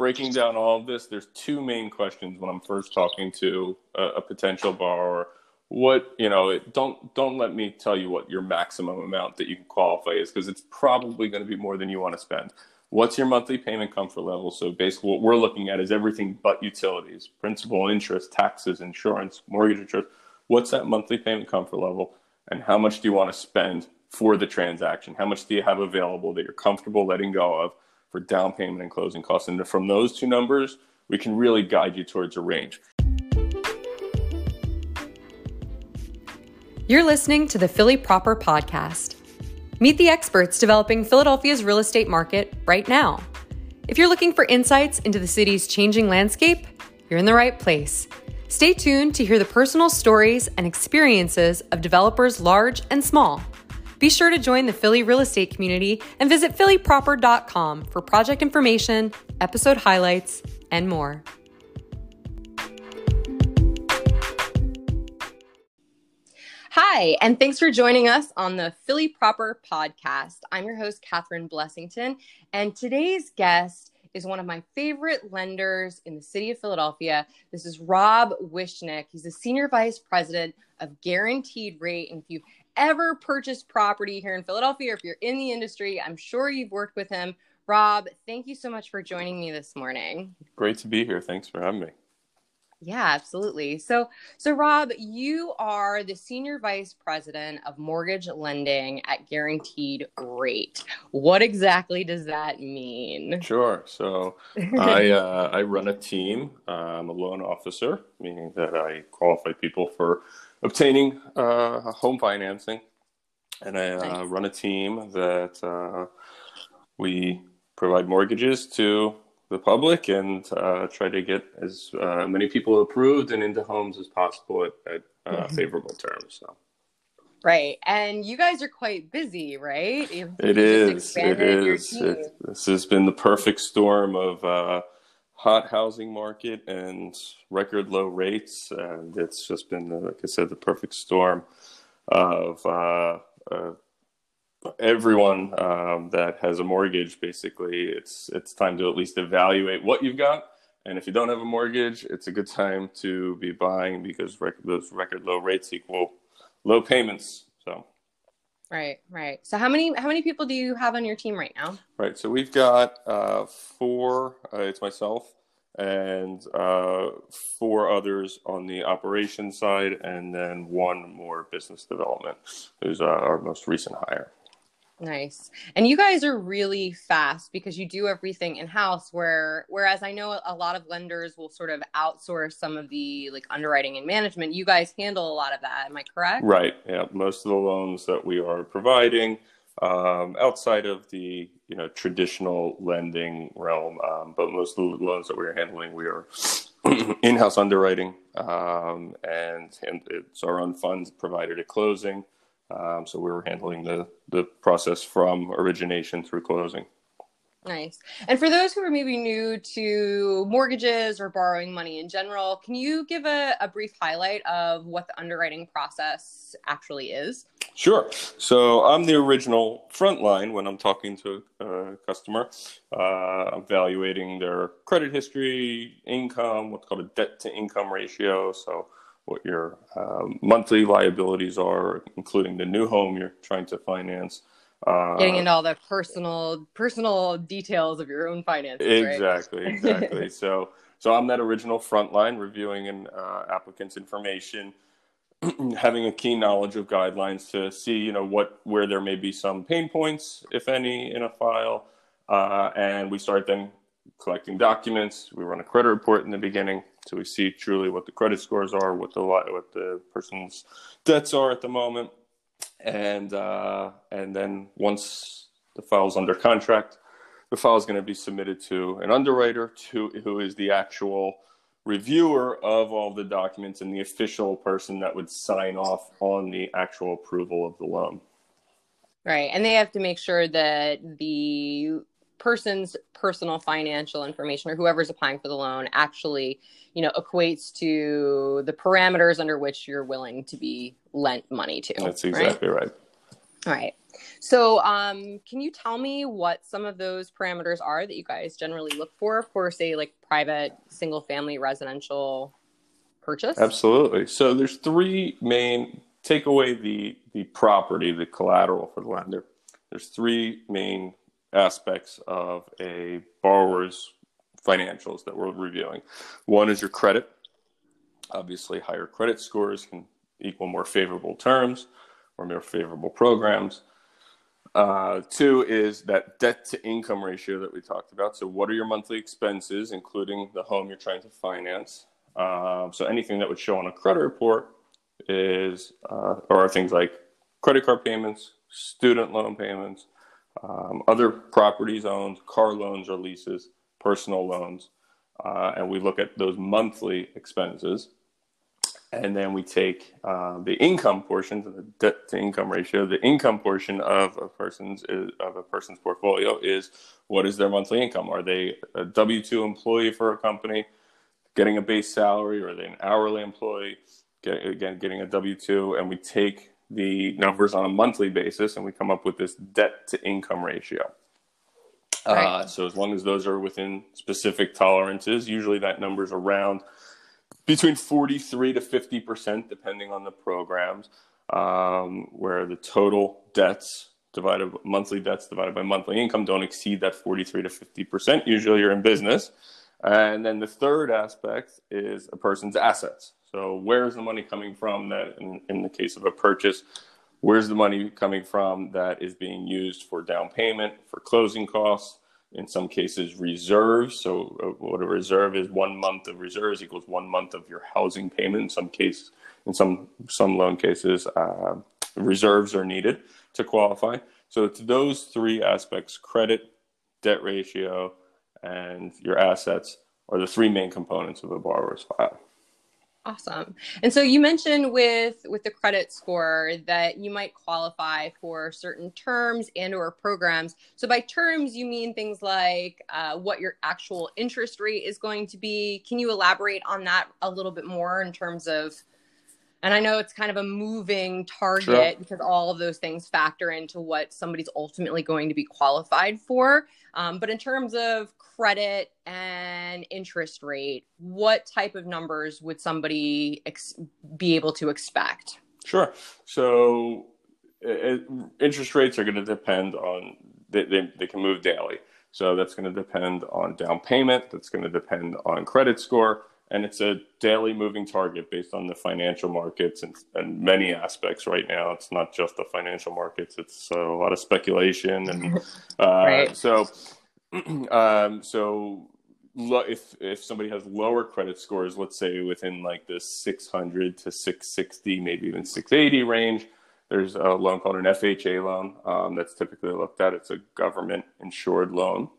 breaking down all of this, there's two main questions when I'm first talking to a, a potential borrower. What you know, it, don't don't let me tell you what your maximum amount that you can qualify is because it's probably going to be more than you want to spend. What's your monthly payment comfort level? So basically, what we're looking at is everything but utilities, principal, interest, taxes, insurance, mortgage insurance. What's that monthly payment comfort level, and how much do you want to spend for the transaction? How much do you have available that you're comfortable letting go of for down payment and closing costs? And from those two numbers, we can really guide you towards a range. You're listening to the Philly Proper Podcast. Meet the experts developing Philadelphia's real estate market right now. If you're looking for insights into the city's changing landscape, you're in the right place. Stay tuned to hear the personal stories and experiences of developers large and small. Be sure to join the Philly real estate community and visit phillyproper.com for project information, episode highlights, and more. Hi, and thanks for joining us on the Philly Proper podcast. I'm your host, Catherine Blessington, and today's guest is one of my favorite lenders in the city of Philadelphia. This is Rob Wishnick. He's the Senior Vice President of Guaranteed Rate. And if you've ever purchased property here in Philadelphia, or if you're in the industry, I'm sure you've worked with him. Rob, thank you so much for joining me this morning. Great to be here. Thanks for having me. Yeah, absolutely. So, so Rob, you are the senior vice president of mortgage lending at Guaranteed Rate. What exactly does that mean? Sure. So, I uh, I run a team. I'm a loan officer, meaning that I qualify people for obtaining uh, home financing, and I uh, nice. run a team that uh, we provide mortgages to the public and uh, try to get as uh, many people approved and into homes as possible at, at uh, mm-hmm. favorable terms. So. Right, and you guys are quite busy, right? You, it is. It is. It, this has been the perfect storm of uh, hot housing market and record low rates, and it's just been, like I said, the perfect storm of uh, everyone um, that has a mortgage basically. It's it's time to at least evaluate what you've got and if you don't have a mortgage it's a good time to be buying because rec- those record low rates equal low payments right right so how many how many people do you have on your team right now right so we've got uh, four uh, it's myself and uh, four others on the operations side, and then one more business development, who's uh, our most recent hire. Nice. And you guys are really fast because you do everything in house where whereas I know a lot of lenders will sort of outsource some of the like underwriting and management, you guys handle a lot of that. Am I correct? Right. Yeah. Most of the loans that we are providing um, outside of the you know traditional lending realm, um, but most of the loans that we are handling, we are in-house underwriting, um, and, and it's our own funds provided at closing. Um, so we were handling the, the process from origination through closing. Nice. And for those who are maybe new to mortgages or borrowing money in general, can you give a, a brief highlight of what the underwriting process actually is? Sure. So I'm the original frontline when I'm talking to a customer, uh, evaluating their credit history, income, what's called a debt to income ratio. So what your um, monthly liabilities are, including the new home you're trying to finance. Uh, Getting into all the personal personal details of your own finances. Exactly, right? exactly. so, so I'm that original frontline reviewing an uh, applicant's information, having a keen knowledge of guidelines to see, you know, what where there may be some pain points, if any, in a file, uh, and we start then collecting documents. We run a credit report in the beginning, so we see truly what the credit scores are, what the what the person's debts are at the moment, and uh, and then once the file's under contract, the file is going to be submitted to an underwriter, to who is the actual reviewer of all the documents and the official person that would sign off on the actual approval of the loan. Right. And they have to make sure that the person's personal financial information or whoever's applying for the loan actually you know equates to the parameters under which you're willing to be lent money to that's exactly right, right. All right. So, um, can you tell me what some of those parameters are that you guys generally look for for, say, like private single family residential purchase? Absolutely. So, there's three main take away the the property, the collateral for the lender. There's three main aspects of a borrower's financials that we're reviewing. One is your credit. Obviously, higher credit scores can equal more favorable terms or more favorable programs. Uh, two is that debt to income ratio that we talked about. So, what are your monthly expenses, including the home you're trying to finance? Uh, so, anything that would show on a credit report is, uh, or are things like credit card payments, student loan payments, um, other properties owned, car loans or leases, personal loans, uh, and we look at those monthly expenses. And then we take uh, the income portion, the debt to income ratio. The income portion of a person's of a person's portfolio is what is their monthly income? Are they a W two employee for a company, getting a base salary, or are they an hourly employee? Get, again, getting a W two, and we take the numbers on a monthly basis, and we come up with this debt to income ratio. Right. Uh, so as long as those are within specific tolerances, usually that number is around between 43 to 50 percent, depending on the programs, um, where the total debts divided monthly debts divided by monthly income don't exceed that 43 to 50 percent. Usually, you're in business. And then the third aspect is a person's assets. So where's the money coming from that in, in the case of a purchase, where's the money coming from that is being used for down payment, for closing costs, in some cases reserves. So uh, what a reserve is one month of reserves equals one month of your housing payment. In some case, in some some loan cases, uh, reserves are needed to qualify. So it's those three aspects: credit, debt ratio, and your assets are the three main components of a borrower's file. Awesome. And so you mentioned with with the credit score that you might qualify for certain terms and or programs. So by terms you mean things like uh, what your actual interest rate is going to be. Can you elaborate on that a little bit more in terms of and I know it's kind of a moving target sure. because all of those things factor into what somebody's ultimately going to be qualified for. Um, but in terms of credit and interest rate, what type of numbers would somebody ex- be able to expect? Sure. So it, interest rates are going to depend on, they, they, they can move daily. So that's going to depend on down payment. That's going to depend on credit score and it's a daily moving target based on the financial markets and, and many aspects right now. It's not just the financial markets. It's a lot of speculation and uh, right. so um, so lo- if if somebody has lower credit scores let's say within like the 600 to 660 maybe even 680 range there's a loan called an FHA loan. Um, that's typically looked at. It's a government insured loan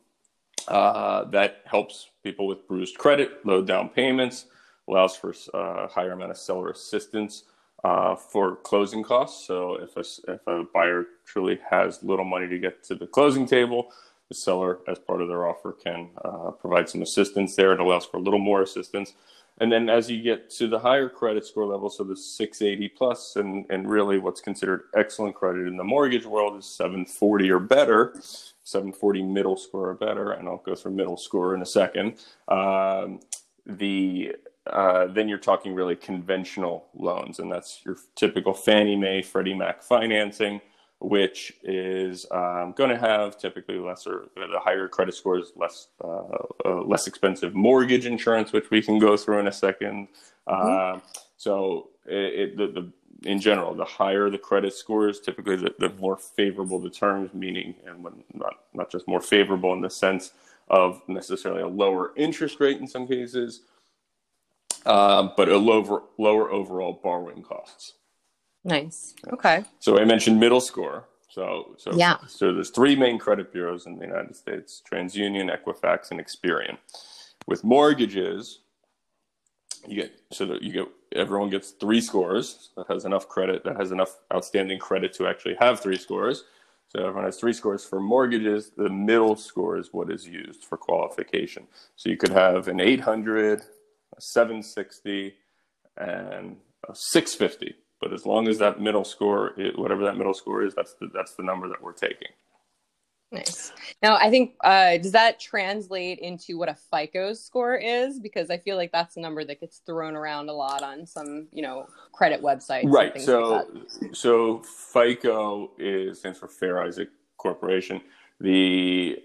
uh, that helps people with bruised credit, low down payments, allows for a uh, higher amount of seller assistance uh, for closing costs. So if a, if a buyer truly has little money to get to the closing table, the seller, as part of their offer, can uh, provide some assistance there. It allows for a little more assistance. And then as you get to the higher credit score level, so the 680 plus, and, and really what's considered excellent credit in the mortgage world is 740 or better. 740 middle score or better, and I'll go through middle score in a second. Um, the uh, then you're talking really conventional loans, and that's your typical Fannie Mae, Freddie Mac financing, which is um, going to have typically lesser, the higher credit scores, less uh, uh, less expensive mortgage insurance, which we can go through in a 2nd mm-hmm. Uh, so it, it, the, the in general, the higher the credit scores, typically the, the more favorable the terms, meaning, and when not, not just more favorable in the sense of necessarily a lower interest rate in some cases, uh, but a lower, lower overall borrowing costs. Nice. Okay. So I mentioned middle score. So, so, yeah. so there's three main credit bureaus in the United States: TransUnion, Equifax, and Experian. With mortgages, you get so that you get everyone gets three scores. That has enough credit that has enough outstanding credit to actually have three scores. So everyone has three scores for mortgages. The middle score is what is used for qualification. So you could have an 800 a 760 and a 650 But as long as that middle score, whatever that middle score is, that's the, that's the number that we're taking. Nice. Now, I think uh, does that translate into what a FICO score is? Because I feel like that's a number that gets thrown around a lot on some, you know, credit websites. Right. So, like so FICO is stands for Fair Isaac Corporation. The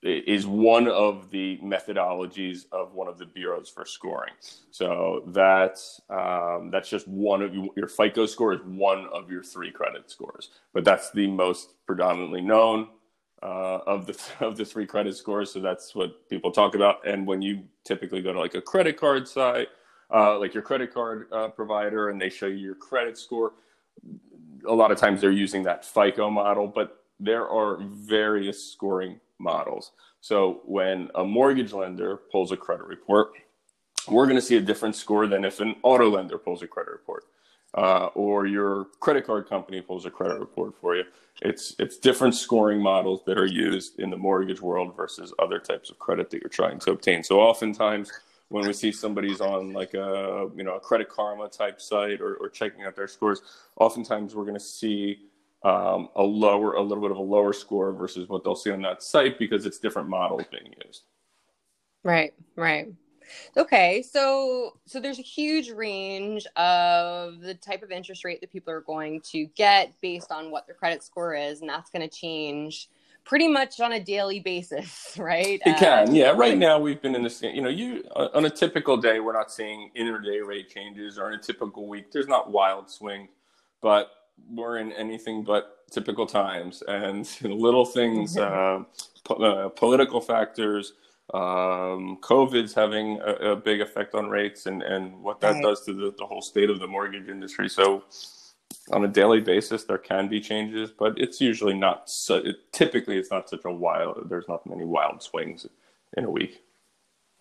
is one of the methodologies of one of the bureaus for scoring. So that's um, that's just one of you, your FICO score is one of your three credit scores, but that's the most predominantly known uh, of the of the three credit scores. So that's what people talk about. And when you typically go to like a credit card site, uh, like your credit card uh, provider, and they show you your credit score, a lot of times they're using that FICO model, but there are various scoring models. So when a mortgage lender pulls a credit report, we're going to see a different score than if an auto lender pulls a credit report. Uh, or your credit card company pulls a credit report for you. It's it's different scoring models that are used in the mortgage world versus other types of credit that you're trying to obtain. So oftentimes when we see somebody's on like a you know a credit karma type site or, or checking out their scores, oftentimes we're going to see um, a lower, a little bit of a lower score versus what they'll see on that site because it's different models being used. Right, right. Okay, so so there's a huge range of the type of interest rate that people are going to get based on what their credit score is, and that's going to change pretty much on a daily basis, right? It can, yeah. Right now, we've been in this. You know, you on a typical day, we're not seeing intraday rate changes, or in a typical week, there's not wild swing, but we're in anything but typical times and little things, uh, po- uh, political factors, um, COVID's having a, a, big effect on rates and, and what that right. does to the, the whole state of the mortgage industry. So on a daily basis, there can be changes, but it's usually not, so, it, typically it's not such a wild, there's not many wild swings in a week.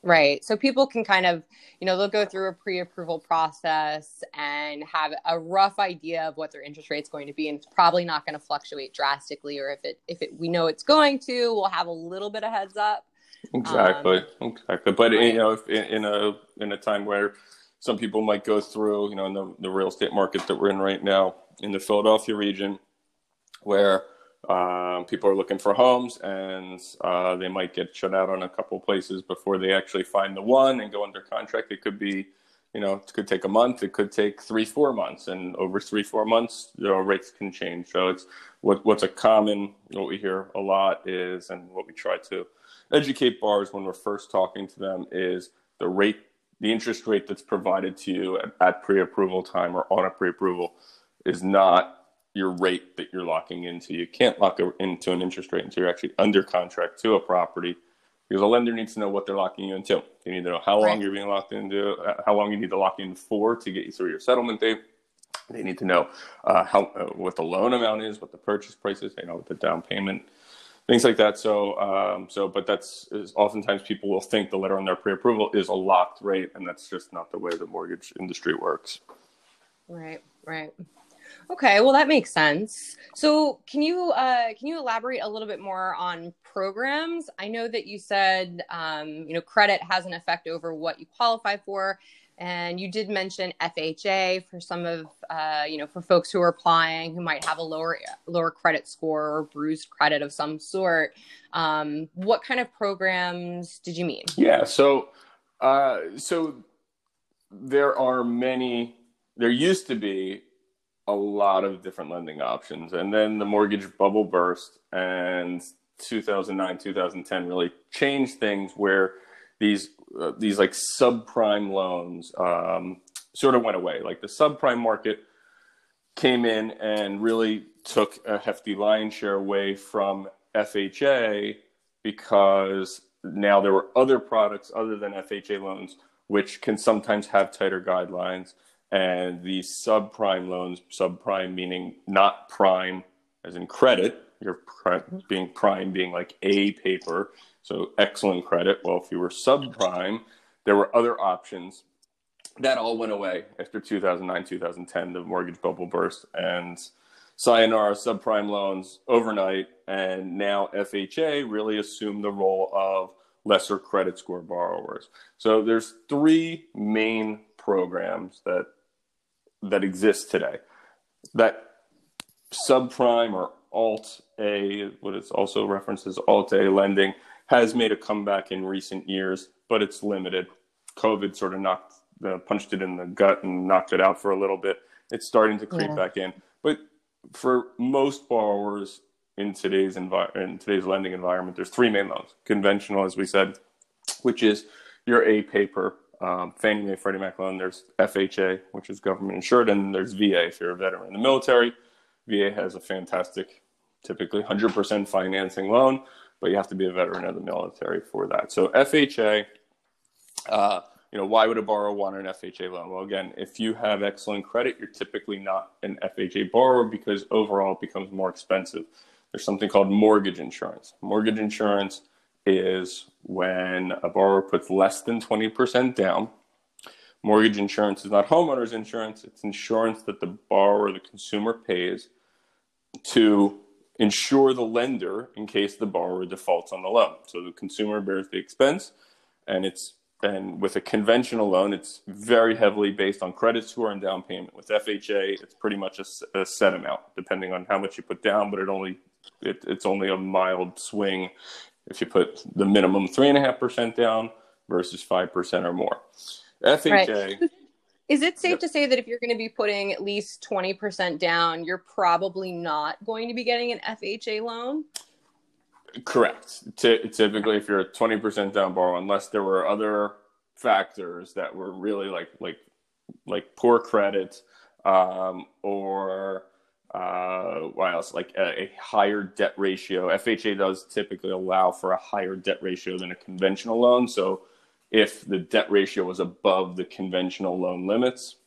Right. So people can kind of, you know, they'll go through a pre-approval process and have a rough idea of what their interest rate's going to be, and it's probably not going to fluctuate drastically. Or if it, if it, we know it's going to, we'll have a little bit of heads up. Exactly. Um, exactly. But right. you know, if in, in a in a time where some people might go through, you know, in the, the real estate market that we're in right now in the Philadelphia region, where um, people are looking for homes and uh, they might get shut out on a couple places before they actually find the one and go under contract. It could be, you know, it could take a month. It could take three, four months, and over three, four months, you know, rates can change. So it's what what's a common what we hear a lot is, and what we try to educate bars when we're first talking to them is the rate, the interest rate that's provided to you at, at pre-approval time or on a pre-approval is not your rate that you're locking into. You can't lock into an interest rate until you're actually under contract to a property because a lender needs to know what they're locking you into. They need to know how long right. you're being locked into, uh, how long you need to lock in for to get you through your settlement date. They need to know uh, how uh, what the loan amount is, what the purchase price is. They know what the down payment, things like that. So, um, so, but that's oftentimes people will think the letter on their pre-approval is a locked rate, and that's just not the way the mortgage industry works. Right. Right. Okay, well that makes sense. So, can you uh, can you elaborate a little bit more on programs? I know that you said um, you know credit has an effect over what you qualify for, and you did mention FHA for some of uh, you know for folks who are applying who might have a lower lower credit score or bruised credit of some sort. Um, what kind of programs did you mean? Yeah, so uh, so there are many. There used to be a lot of different lending options. And then the mortgage bubble burst, and 2009, 2010 really changed things where these uh, these like subprime loans um, sort of went away. Like the subprime market came in and really took a hefty lion share away from FHA because now there were other products other than FHA loans which can sometimes have tighter guidelines and the subprime loans, subprime meaning not prime as in credit, you're being prime being like a paper, so excellent credit. Well, if you were subprime, there were other options. That all went away after 2009, 2010, the mortgage bubble burst, and sayonara subprime loans overnight. And now FHA really assumed the role of lesser credit score borrowers. So there's three main programs that that exists today. that subprime or alt A, what is also referenced as alt A lending, has made a comeback in recent years, but it's limited. COVID sort of knocked, uh, punched it in the gut and knocked it out for a little bit. It's starting to creep yeah. back in, but for most borrowers in today's envi- in today's lending environment, there's three main loans: conventional, as we said, which is your A paper, um, Fannie Mae, Freddie Mac loan. There's FHA, which is government insured, and there's VA if you're a veteran in the military. VA has a fantastic, typically 100% financing loan, but you have to be a veteran of the military for that. So FHA, uh, you know, why would a borrower want an FHA loan? Well, again, if you have excellent credit, you're typically not an FHA borrower because overall it becomes more expensive. There's something called mortgage insurance. Mortgage insurance is when a borrower puts less than 20% down. Mortgage insurance is not homeowners insurance, it's insurance that the borrower, the consumer pays to insure the lender in case the borrower defaults on the loan. So the consumer bears the expense, and it's and with a conventional loan, it's very heavily based on credit score and down payment. With FHA, it's pretty much a, a set amount, depending on how much you put down, but it only it, it's only a mild swing if you put the minimum three and a half percent down versus five percent or more. FHA. Right. Is it safe yep. to say that if you're going to be putting at least 20% down, you're probably not going to be getting an FHA loan? Correct. T- typically, if you're a 20% down borrower, unless there were other factors that were really like like like poor credit um, or uh, what else? Like a, a, higher debt ratio. FHA does typically allow for a higher debt ratio than a conventional loan. So if the debt ratio was above the conventional loan limits,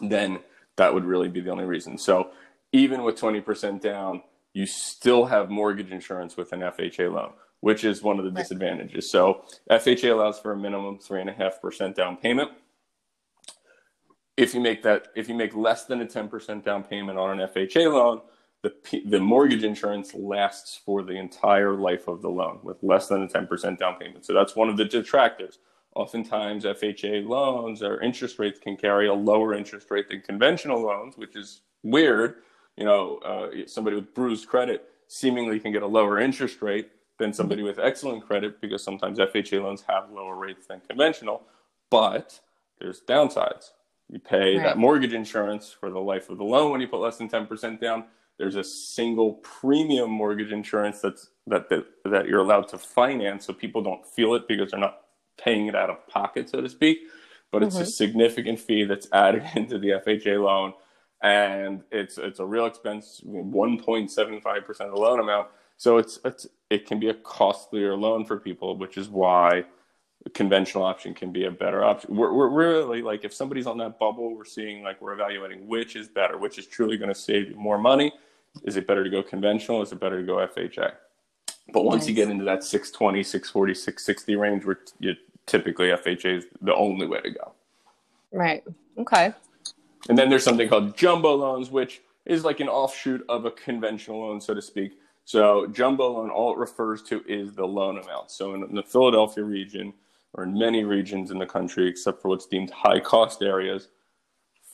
then that would really be the only reason. So even with 20% down, you still have mortgage insurance with an FHA loan, which is one of the disadvantages. So FHA allows for a minimum three and a half percent down payment. If you make that, if you make less than a 10% down payment on an FHA loan, the, the mortgage insurance lasts for the entire life of the loan with less than a 10% down payment. So that's one of the detractors. Oftentimes, FHA loans or interest rates can carry a lower interest rate than conventional loans, which is weird. You know, uh, somebody with bruised credit seemingly can get a lower interest rate than somebody with excellent credit because sometimes FHA loans have lower rates than conventional. But there's downsides. You pay right. that mortgage insurance for the life of the loan when you put less than 10% down there's a single premium mortgage insurance that's that, that that you're allowed to finance, so people don't feel it because they're not paying it out of pocket, so to speak. But it's mm-hmm. a significant fee that's added into the FHA loan, and it's it's a real expense, 1.75 percent of the loan amount. So it's it's it can be a costlier loan for people, which is why a conventional option can be a better option. We're, we're really like if somebody's on that bubble, we're seeing like we're evaluating which is better, which is truly going to save you more money is it better to go conventional? Is it better to go FHA? But once nice. you get into that 620, 640, 660 range, where you typically FHA is the only way to go. Right. Okay. And then there's something called jumbo loans, which is like an offshoot of a conventional loan, so to speak. So jumbo loan, all it refers to is the loan amount. So in the Philadelphia region, or in many regions in the country, except for what's deemed high cost areas,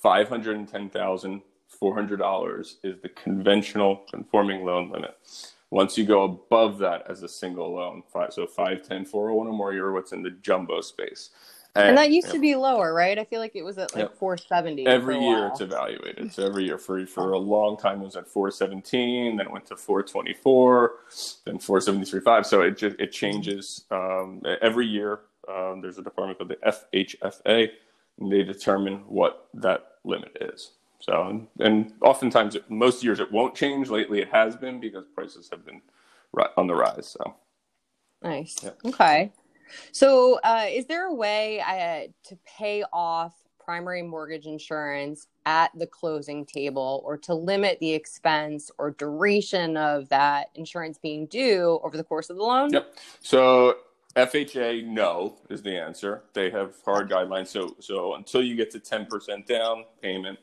510,000 $400 is the conventional conforming loan limit. Once you go above that as a single loan, five, so 510, 401 or more, you're what's in the jumbo space. And, and that used to be lower, right? I feel like it was at like 470. Every year it's evaluated. So every year for for a long time it was at 417, then it went to 424, then 473.5. So it just it changes um, every year. Um, there's a department called the FHFA, and they determine what that limit is. So, and, and oftentimes, most years it won't change. Lately, it has been because prices have been on the rise. So, nice. Yeah. Okay. So, uh, is there a way uh, to pay off primary mortgage insurance at the closing table or to limit the expense or duration of that insurance being due over the course of the loan? Yep. So, FHA, no, is the answer. They have hard guidelines. So, so until you get to 10% down payment,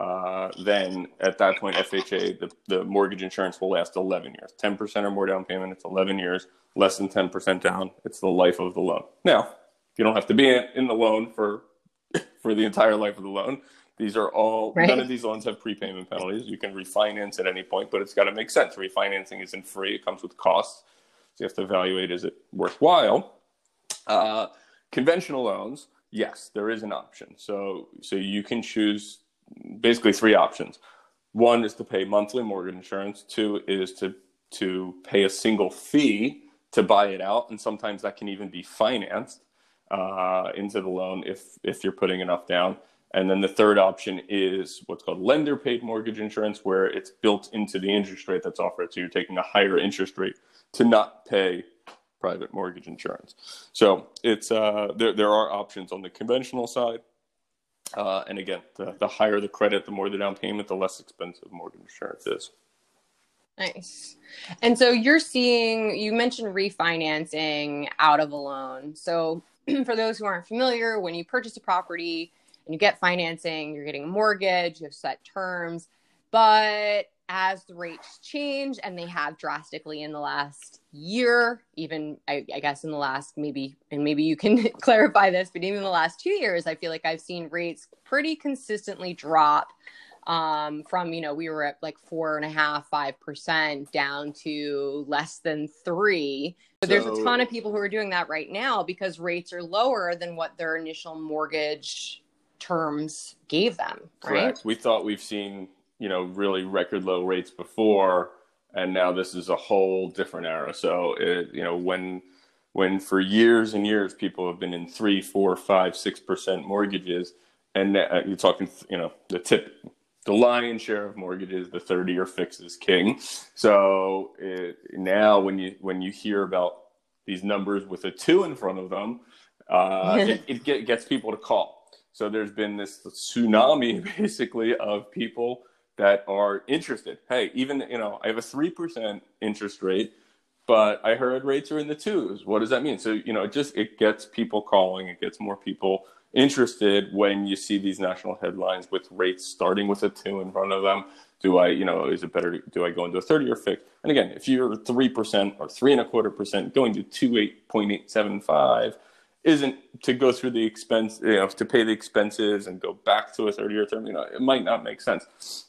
uh, then at that point, FHA, the, the mortgage insurance will last 11 years. 10% or more down payment, it's 11 years. Less than 10% down, it's the life of the loan. Now, you don't have to be in the loan for, for the entire life of the loan. These are all right. none of these loans have prepayment penalties. You can refinance at any point, but it's got to make sense. Refinancing isn't free; it comes with costs. So you have to evaluate: is it worthwhile? Uh, conventional loans, yes, there is an option. So so you can choose basically three options. One is to pay monthly mortgage insurance. Two is to to pay a single fee to buy it out, and sometimes that can even be financed uh, into the loan if if you're putting enough down. And then the third option is what's called lender paid mortgage insurance, where it's built into the interest rate that's offered. So you're taking a higher interest rate to not pay private mortgage insurance. So it's uh, there. There are options on the conventional side, uh, and again, the, the higher the credit, the more the down payment, the less expensive mortgage insurance is. Nice. And so you're seeing, you mentioned refinancing out of a loan. So for those who aren't familiar, when you purchase a property and you get financing, you're getting a mortgage, you have set terms. But as the rates change, and they have drastically in the last year, even I, I guess in the last maybe, and maybe you can clarify this, but even in the last two years, I feel like I've seen rates pretty consistently drop um, from you know we were at like four and a half five percent down to less than three. But so, there's a ton of people who are doing that right now because rates are lower than what their initial mortgage terms gave them right? Correct. We thought we've seen you know really record low rates before and now this is a whole different era so it, you know when when for years and years people have been in three four five six percent mortgages and uh, you're talking you know the tip the lion's share of mortgages, the 30 year fix is king. So it, now when you when you hear about these numbers with a two in front of them, uh, it, it get, gets people to call. So there's been this tsunami basically of people that are interested. Hey, even you know, I have a three percent interest rate, but I heard rates are in the twos. What does that mean? So you know, it just it gets people calling. It gets more people interested when you see these national headlines with rates starting with a two in front of them. Do I, you know, is it better? Do I go into a 30 year fix? And again, if you're 3% or three and a quarter percent, going to 28.875 isn't to go through the expense, you know, to pay the expenses and go back to a 30 year term, you know, it might not make sense.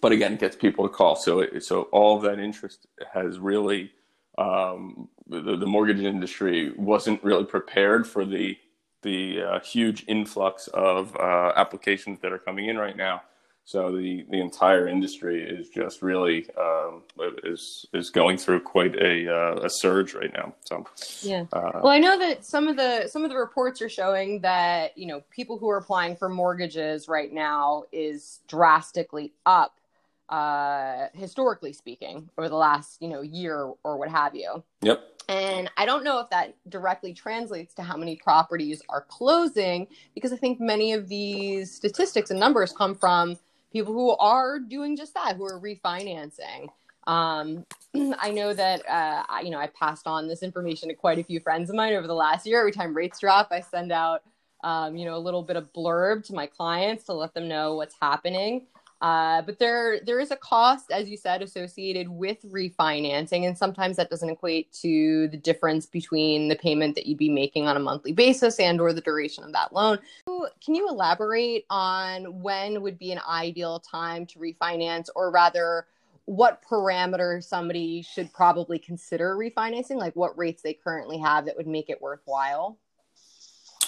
But again, it gets people to call. So, so all of that interest has really, um, the, the mortgage industry wasn't really prepared for the the uh, huge influx of uh, applications that are coming in right now. So the, the entire industry is just really um, is is going through quite a uh, a surge right now. So yeah. Uh, well, I know that some of the some of the reports are showing that you know people who are applying for mortgages right now is drastically up, uh, historically speaking, over the last you know year or what have you. Yep. And I don't know if that directly translates to how many properties are closing because I think many of these statistics and numbers come from people who are doing just that, who are refinancing. Um, I know that uh, I, you know I passed on this information to quite a few friends of mine over the last year. Every time rates drop, I send out um, you know a little bit of blurb to my clients to let them know what's happening. Uh, but there there is a cost, as you said, associated with refinancing, and sometimes that doesn't equate to the difference between the payment that you'd be making on a monthly basis and or the duration of that loan. Can you elaborate on when would be an ideal time to refinance, or rather, what parameters somebody should probably consider refinancing, like what rates they currently have that would make it worthwhile?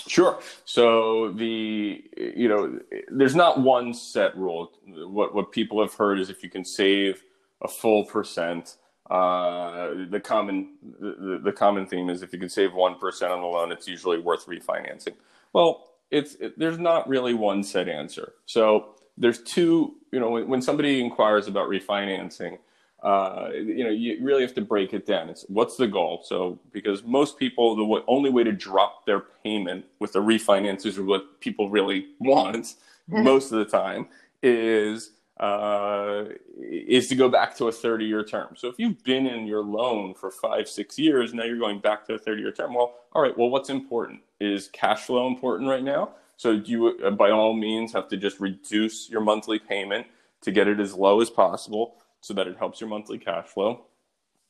Sure. So the you know there's not one set rule. What what people have heard is if you can save a full percent, uh, the common the, the common theme is if you can save one percent on the loan, it's usually worth refinancing. Well, it's it, there's not really one set answer. So there's two. You know, when, when somebody inquires about refinancing, uh, you know, you really have to break it down. It's what's the goal? So, because most people, the w- only way to drop their payment with a refinance is what people really want most of the time is uh, is to go back to a 30 year term. So, if you've been in your loan for five, six years, now you're going back to a 30 year term. Well, all right. Well, what's important? Is cash flow important right now? So, do you, uh, by all means, have to just reduce your monthly payment to get it as low as possible? So that it helps your monthly cash flow,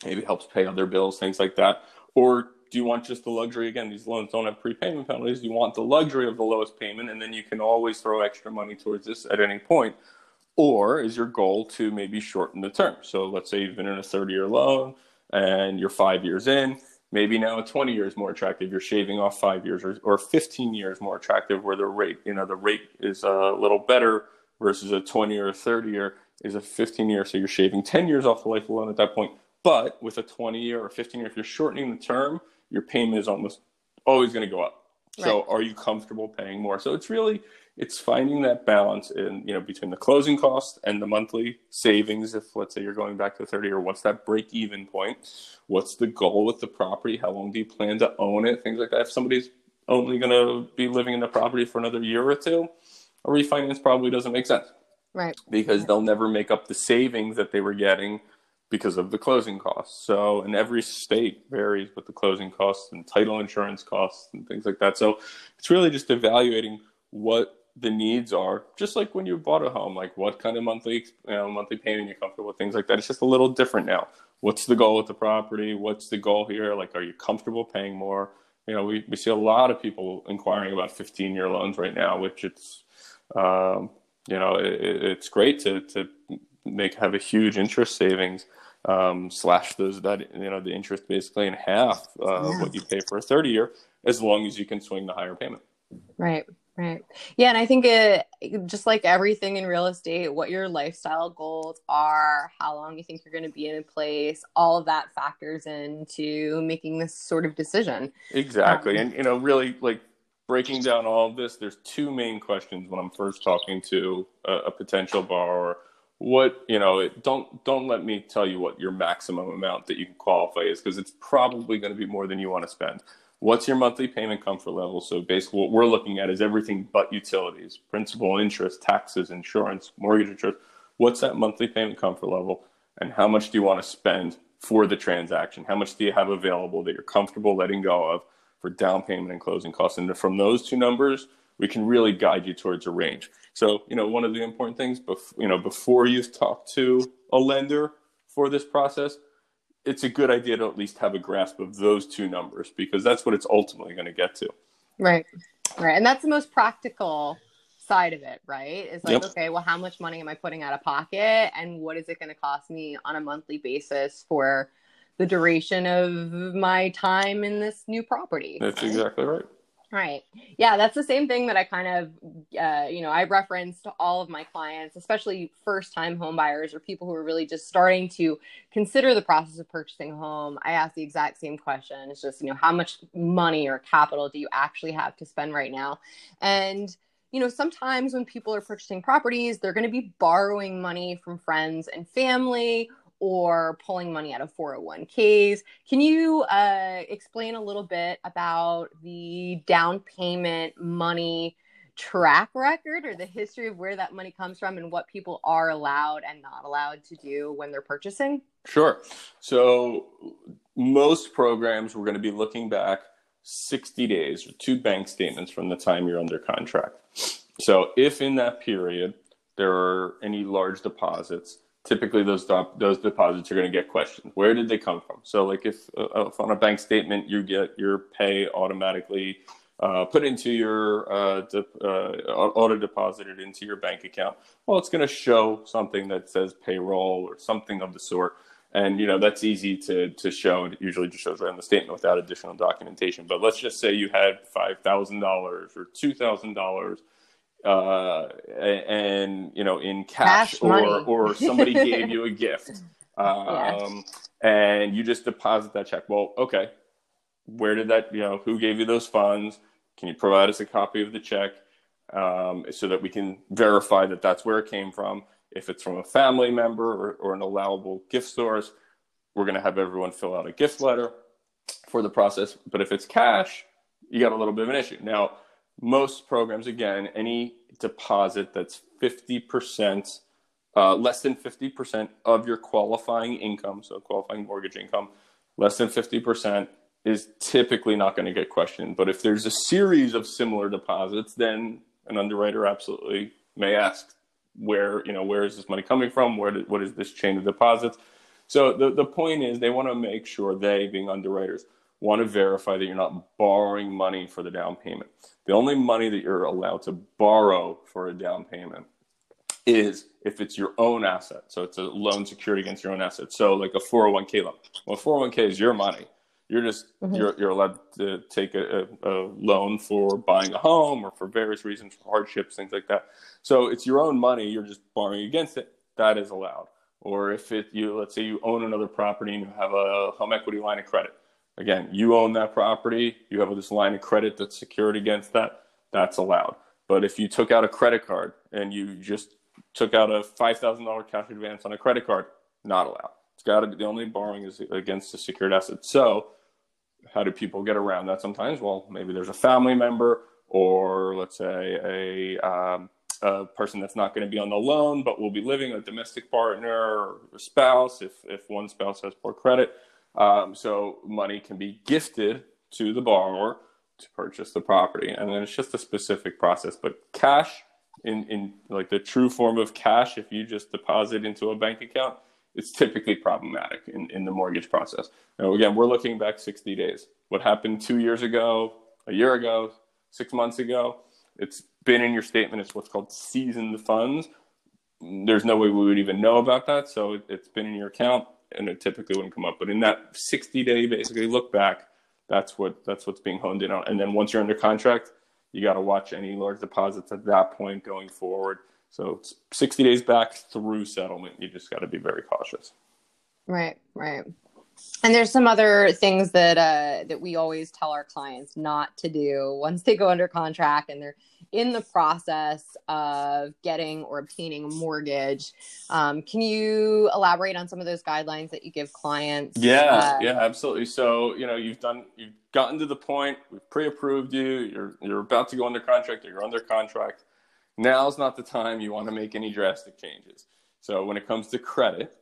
maybe helps pay other bills, things like that. Or do you want just the luxury? Again, these loans don't have prepayment penalties. You want the luxury of the lowest payment, and then you can always throw extra money towards this at any point. Or is your goal to maybe shorten the term? So let's say you've been in a 30 year loan and you're five years in. Maybe now a 20 years more attractive. You're shaving off five years or, or 15 years more attractive, where the rate, you know, the rate is a little better versus a 20 or a 30 year is a 15 year. So you're shaving 10 years off the life loan at that point. But with a 20 year or 15 year, if you're shortening the term, your payment is almost always going to go up. Right. So are you comfortable paying more? So it's really it's finding that balance in you know between the closing cost and the monthly savings if let's say you're going back to 30 or what's that break even point what's the goal with the property how long do you plan to own it things like that if somebody's only going to be living in the property for another year or two a refinance probably doesn't make sense right. Because they'll never make up the savings that they were getting because of the closing costs. So in every state varies with the closing costs and title insurance costs and things like that. So it's really just evaluating what the needs are. Just like when you bought a home like what kind of monthly you know monthly payment you're comfortable with things like that. It's just a little different now. What's the goal with the property? What's the goal here? Like are you comfortable paying more? You know we, we see a lot of people inquiring about 15 year loans right now which it's um, you know it, it's great to to make have a huge interest savings um, slash those that you know the interest basically in half uh, yeah. what you pay for a 30 year as long as you can swing the higher payment right Right. Yeah. And I think it, just like everything in real estate, what your lifestyle goals are, how long you think you're going to be in a place, all of that factors into making this sort of decision. Exactly. Um, and, you know, really like breaking down all of this, there's two main questions when I'm first talking to a, a potential borrower. What, you know, it, don't, don't let me tell you what your maximum amount that you can qualify is because it's probably going to be more than you want to spend what's your monthly payment comfort level? So basically, what we're looking at is everything but utilities, principal, interest, taxes, insurance, mortgage insurance. What's that monthly payment comfort level, and how much do you want to spend for the transaction? How much do you have available that you're comfortable letting go of for down payment and closing costs? And from those two numbers, we can really guide you towards a range. So, you know, one of the important things, bef- you know, before you've talked to a lender for this process, it's a good idea to at least have a grasp of those two numbers because that's what it's ultimately going to get to. Right. Right. And that's the most practical side of it, right? It's like, yep. okay, well, how much money am I putting out of pocket and what is it going to cost me on a monthly basis for the duration of my time in this new property? That's exactly right. Right. Yeah, that's the same thing that I kind of, uh, you know, I reference to all of my clients, especially first time home buyers or people who are really just starting to consider the process of purchasing a home. I ask the exact same question. It's just, you know, how much money or capital do you actually have to spend right now? And, you know, sometimes when people are purchasing properties, they're going to be borrowing money from friends and family or pulling money out of 401ks. Can you uh, explain a little bit about the down payment money track record or the history of where that money comes from and what people are allowed and not allowed to do when they're purchasing? Sure. So, most programs we're going to be looking back 60 days or two bank statements from the time you're under contract. So, if in that period there are any large deposits, typically those those deposits are going to get questioned. Where did they come from? So, like if, uh, if on a bank statement you get your pay automatically uh, put into your uh, de- uh, auto deposited into your bank account, well, it's going to show something that says payroll or something of the sort. And you know that's easy to to show, it usually just shows right on the statement without additional documentation. But let's just say you had five thousand dollars or two thousand dollars uh, and you know in cash, cash or or somebody gave you a gift. Um, yeah. and you just deposit that check. Well okay. Where did that you know who gave you those funds? Can you provide us a copy of the check um, so that we can verify that that's where it came from? If it's from a family member or, or an allowable gift source we're going to have everyone fill out a gift letter for the process. But if it's cash you got a little bit of an issue. Now most programs, again, any deposit that's 50%, uh, less than 50% of your qualifying income, so qualifying mortgage income, less than 50% is typically not going to get questioned. But if there's a series of similar deposits, then an underwriter absolutely may ask where, you know, where is this money coming from? Where did, what is this chain of deposits? So the, the point is they want to make sure they, being underwriters, want to verify that you're not borrowing money for the down payment. The only money that you're allowed to borrow for a down payment is if it's your own asset. So it's a loan secured against your own asset. So like a 401k loan. Well, 401k is your money. You're just mm-hmm. you're you're allowed to take a, a, loan for buying a home or for various reasons, for hardships, things like that. So it's your own money. You're just borrowing against it. That is allowed. Or if it you let's say you own another property and you have a home equity line of credit. Again, you own that property. You have this line of credit that's secured against that. That's allowed. But if you took out a credit card and you just took out a five thousand dollar cash advance on a credit card, not allowed. It's got to be the only borrowing is against a secured asset. So, how do people get around that? Sometimes, well, maybe there's a family member, or let's say a um, a person that's not going to be on the loan, but will be living a domestic partner or a spouse if if one spouse has poor credit. Um, so money can be gifted to the borrower to purchase the property, and then it's just a specific process. But cash in in like the true form of cash if you just deposit into a bank account it's typically problematic in, in the mortgage process. Now again we're looking back 60 days. What happened two years ago a year ago six months ago it's been in your statement it's what's called seasoned funds. There's no way we would even know about that so it, it's been in your account and it typically wouldn't come up but in that 60 day basically look back that's what that's what's being honed in on and then once you're under contract you got to watch any large deposits at that point going forward. So 60 days back through settlement, you just got to be very cautious. Right, right. And there's some other things that uh, that we always tell our clients not to do once they go under contract and they're in the process of getting or obtaining a mortgage. Um, can you elaborate on some of those guidelines that you give clients? Yeah, uh, yeah, absolutely. So you know you've done you've gotten to the point we've pre-approved you. You're you're about to go under contract or you're under contract. Now's not the time you want to make any drastic changes. So when it comes to credit,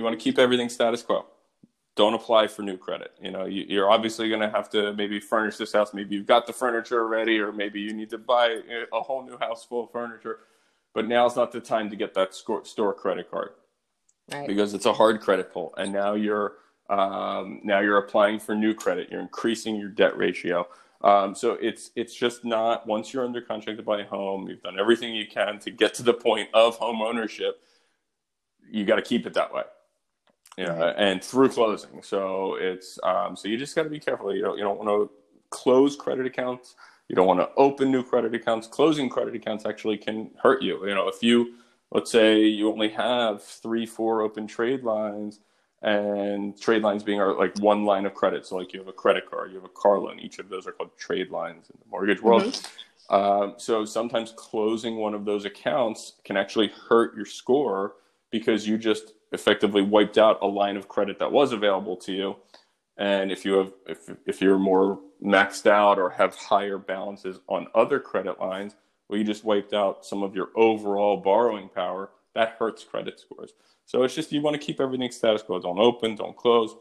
you want to keep everything status quo don't apply for new credit. You know, you, are obviously going to have to maybe furnish this house. Maybe you've got the furniture already, or maybe you need to buy a whole new house full of furniture. But now's not the time to get that store credit card right. because it's a hard credit pull, and now you're um, now you're applying for new credit. You're increasing your debt ratio. Um, so it's it's just not once you're under contract to buy a home, you've done everything you can to get to the point of home ownership. You got to keep it that way you know, and through closing. So it's um, so you just got to be careful. You don't you don't want to close credit accounts. You don't want to open new credit accounts. Closing credit accounts actually can hurt you. You know, if you let's say you only have three, four open trade lines, and trade lines being like one line of credit. So like you have a credit card, you have a car loan. Each of those are called trade lines in the mortgage world. Mm-hmm. Um, so sometimes closing one of those accounts can actually hurt your score because you just effectively wiped out a line of credit that was available to you. And if you have if if you're more maxed out or have higher balances on other credit lines, well, you just wiped out some of your overall borrowing power. That hurts credit scores. So it's just you want to keep everything status quo. Don't open, don't close.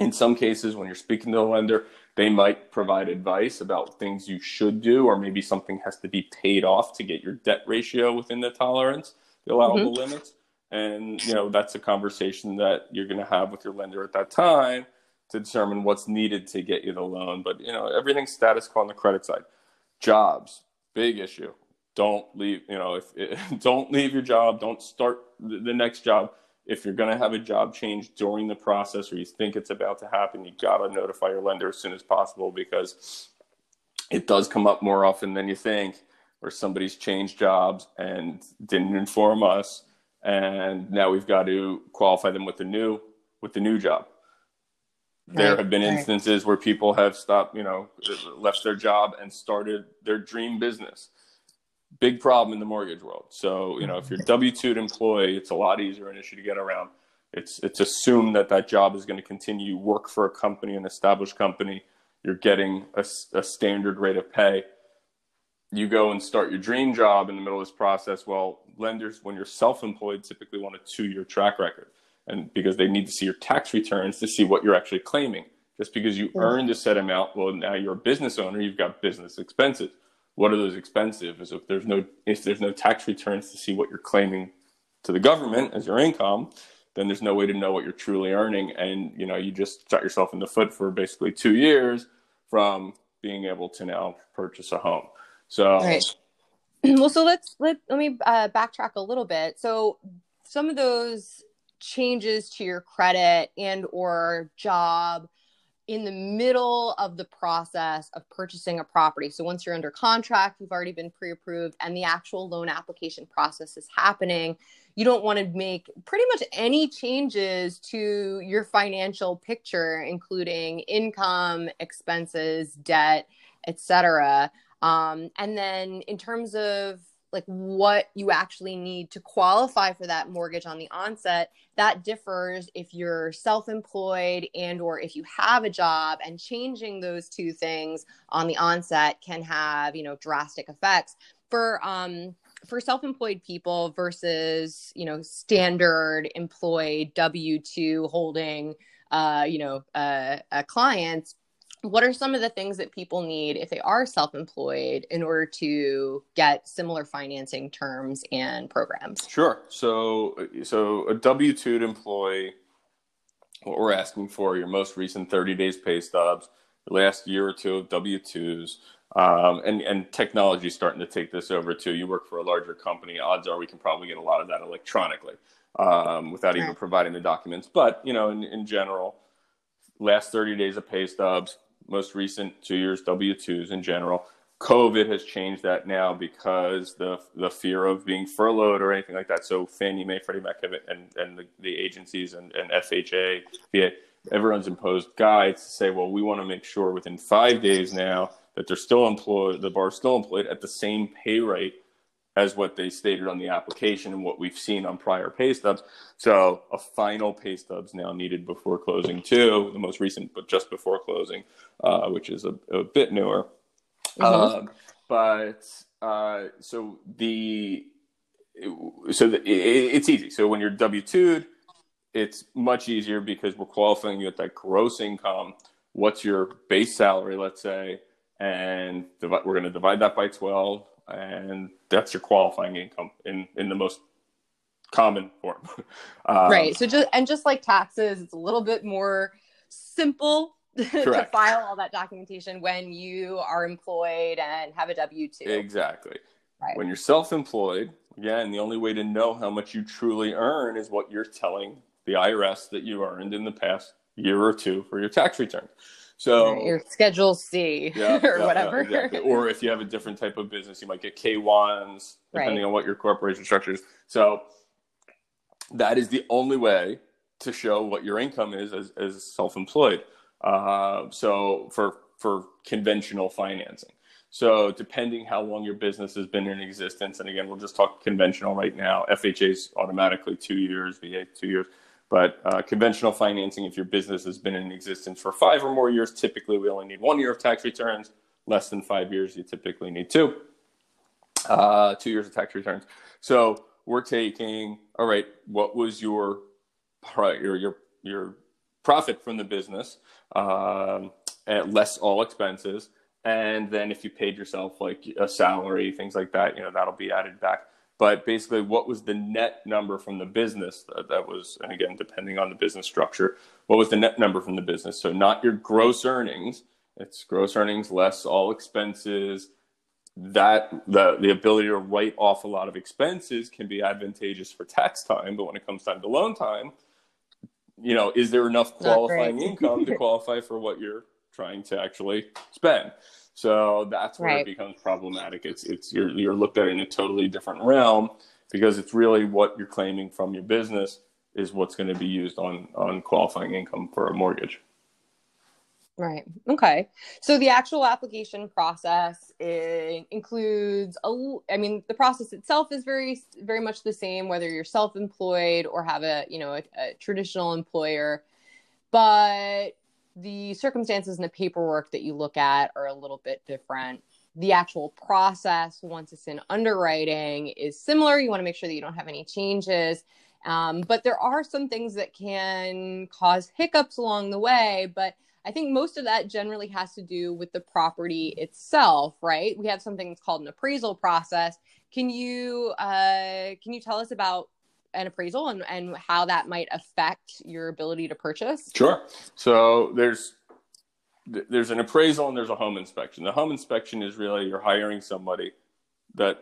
In some cases, when you're speaking to a lender, they might provide advice about things you should do, or maybe something has to be paid off to get your debt ratio within the tolerance, the allowable mm-hmm. limits and you know that's a conversation that you're going to have with your lender at that time to determine what's needed to get you the loan. But you know everything's status quo on the credit side. Jobs big issue. Don't leave you know if don't leave your job. Don't start the next job. If you're going to have a job change during the process or you think it's about to happen you got to notify your lender as soon as possible because it does come up more often than you think or somebody's changed jobs and didn't inform us and now we've got to qualify them with the new with the new job. There right, have been instances right. where people have stopped, you know, left their job and started their dream business. Big problem in the mortgage world. So, you know, if you're W two employee, it's a lot easier an issue to get around. It's it's assumed that that job is going to continue. Work for a company, an established company. You're getting a, a standard rate of pay you go and start your dream job in the middle of this process. Well, lenders, when you're self-employed, typically want a two-year track record, and because they need to see your tax returns to see what you're actually claiming. Just because you yeah. earned a set amount, well, now you're a business owner, you've got business expenses. What are those expenses? Is if there's no if there's no tax returns to see what you're claiming to the government as your income, then there's no way to know what you're truly earning, and you know you just shot yourself in the foot for basically two years from being able to now purchase a home. So. Well, so let's let let me uh, backtrack a little bit. So some of those changes to your credit and or job in the middle of the process of purchasing a property. So once you're under contract, you've already been pre-approved and the actual loan application process is happening, you don't want to make pretty much any changes to your financial picture including income, expenses, debt, etc. Um, and then in terms of like what you actually need to qualify for that mortgage on the onset that differs if you're self-employed and or if you have a job and changing those two things on the onset can have you know drastic effects for um for self-employed people versus you know standard employed w2 holding uh you know uh, uh clients what are some of the things that people need if they are self-employed in order to get similar financing terms and programs? Sure. So so a w2 employee what we're asking for your most recent 30 days pay stubs the last year or two of w2s um, and and technology is starting to take this over too. You work for a larger company odds are we can probably get a lot of that electronically um, without even providing the documents. But you know in, in general last 30 days of pay stubs most recent two years W twos in general. COVID has changed that now because the the fear of being furloughed or anything like that. So Fannie Mae, Freddie Mac, and and the, the agencies and, and FHA, VA, everyone's imposed guides to say, well, we want to make sure within five days now that they're still employed, the bar is still employed at the same pay rate as what they stated on the application and what we've seen on prior pay stubs. So a final pay stubs now needed before closing too, the most recent, but just before closing, uh, which is a, a bit newer. Mm-hmm. Uh, but uh, so the so the, it, it's easy. So when you're W two, it's much easier because we're qualifying you at that gross income. What's your base salary, let's say, and we're going to divide that by twelve and that's your qualifying income in in the most common form. um, right. So just and just like taxes, it's a little bit more simple to file all that documentation when you are employed and have a W two. Exactly. Right. When you're self-employed, again, the only way to know how much you truly earn is what you're telling the IRS that you earned in the past year or two for your tax return. So your Schedule C yeah, or yeah, whatever. Yeah, exactly. Or if you have a different type of business, you might get K1s, depending right. on what your corporation structure is. So that is the only way to show what your income is as, as self-employed. Uh, so for for conventional financing. So depending how long your business has been in existence, and again, we'll just talk conventional right now. FHA is automatically two years, VA two years. But uh, conventional financing, if your business has been in existence for five or more years, typically we only need one year of tax returns. Less than five years, you typically need two. Uh, two years of tax returns. So we're taking, all right, what was your your your, your profit from the business, um, at less all expenses, and then if you paid yourself like a salary, things like that, you know, that'll be added back but basically what was the net number from the business? That, that, was and again depending on the business structure what was the net number from the business? So not your gross earnings it's gross earnings less all expenses. That the the ability to write off a lot of expenses can be advantageous for tax time but when it comes time to loan time you know is there enough qualifying income to qualify for what you're trying to actually spend so that's where right. it becomes problematic. It's it's you're you're looked at in a totally different realm because it's really what you're claiming from your business is what's going to be used on on qualifying income for a mortgage. Right. Okay. So the actual application process includes a I mean the process itself is very very much the same whether you're self-employed or have a, you know, a, a traditional employer. But the circumstances and the paperwork that you look at are a little bit different. The actual process, once it's in underwriting, is similar. You want to make sure that you don't have any changes. Um, but there are some things that can cause hiccups along the way. But I think most of that generally has to do with the property itself, right? We have something that's called an appraisal process. Can you uh, can you tell us about an appraisal and, and how that might affect your ability to purchase? Sure. So there's there's an appraisal and there's a home inspection. The home inspection is really you're hiring somebody that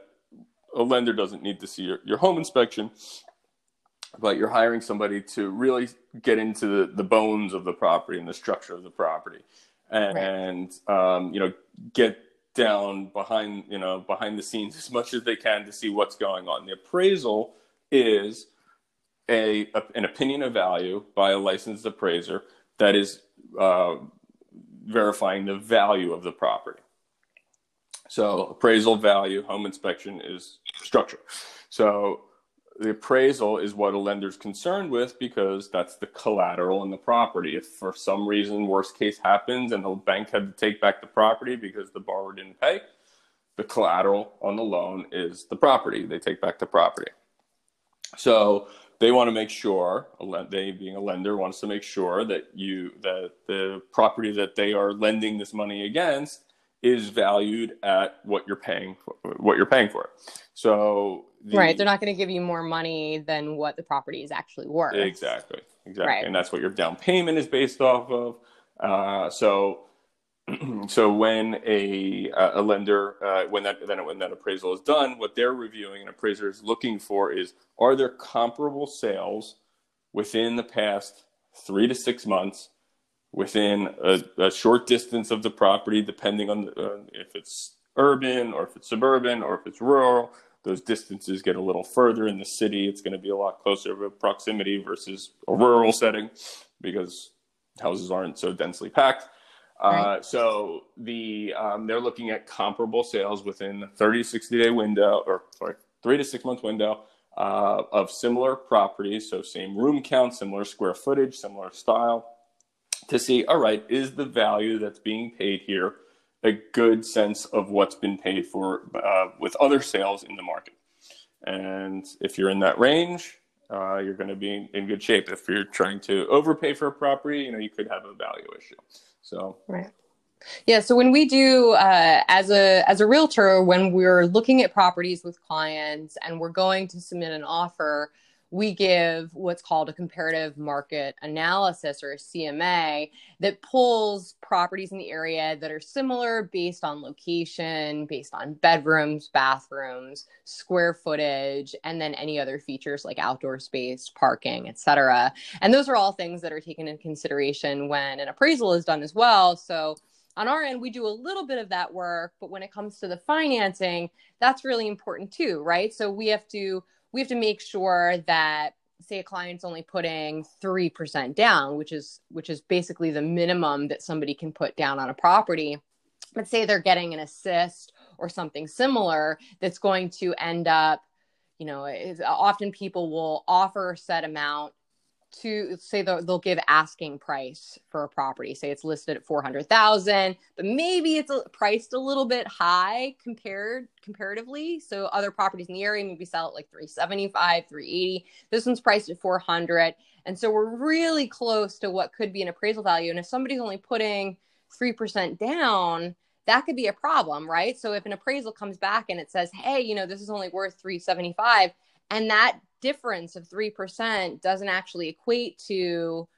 a lender doesn't need to see your, your home inspection, but you're hiring somebody to really get into the, the bones of the property and the structure of the property and, right. um, you know, get down behind, you know, behind the scenes as much as they can to see what's going on. The appraisal is a, a an opinion of value by a licensed appraiser that is uh, verifying the value of the property. So appraisal value, home inspection is structure. So the appraisal is what a lender's concerned with because that's the collateral in the property. If for some reason worst case happens and the bank had to take back the property because the borrower didn't pay, the collateral on the loan is the property. They take back the property. So they want to make sure they being a lender wants to make sure that you that the property that they are lending this money against is valued at what you're paying for, what you're paying for so the, right they're not going to give you more money than what the property is actually worth. Exactly exactly. Right. and that's what your down payment is based off of. Uh, so so when a a lender uh, when that then when that appraisal is done, what they're reviewing an appraiser is looking for is are there comparable sales within the past three to six months within a, a short distance of the property, depending on the, uh, if it's urban or if it's suburban or if it's rural. Those distances get a little further in the city. It's going to be a lot closer of a proximity versus a rural setting because houses aren't so densely packed. Uh, so the um, they're looking at comparable sales within 30 to 60 day window or sorry three to six month window uh, of similar properties. So same room count similar square footage similar style to see all right is the value that's being paid here a good sense of what's been paid for uh, with other sales in the market? And if you're in that range uh, you're going to be in good shape. If you're trying to overpay for a property you know you could have a value issue so right. Yeah, so when we do uh, as a as a realtor, when we're looking at properties with clients and we're going to submit an offer, we give what's called a comparative market analysis or a CMA that pulls properties in the area that are similar based on location, based on bedrooms, bathrooms, square footage, and then any other features like outdoor space, parking, etc. And those are all things that are taken into consideration when an appraisal is done as well. So on our end, we do a little bit of that work, but when it comes to the financing, that's really important too, right? So we have to we have to make sure that say a client's only putting 3% down which is which is basically the minimum that somebody can put down on a property. Let's say they're getting an assist or something similar that's going to end up you know often people will offer a set amount to say they'll, they'll give asking price for a property. Say it's listed at 400000 but maybe it's priced a little bit high compared comparatively. So other properties in the area maybe sell at like 375 380 this one's priced at 400 and so we're really close to what could be an appraisal value. And if somebody's only putting 3% down that could be a problem right? So if an appraisal comes back and it says hey you know this is only worth 375 and that difference of 3% doesn't actually equate to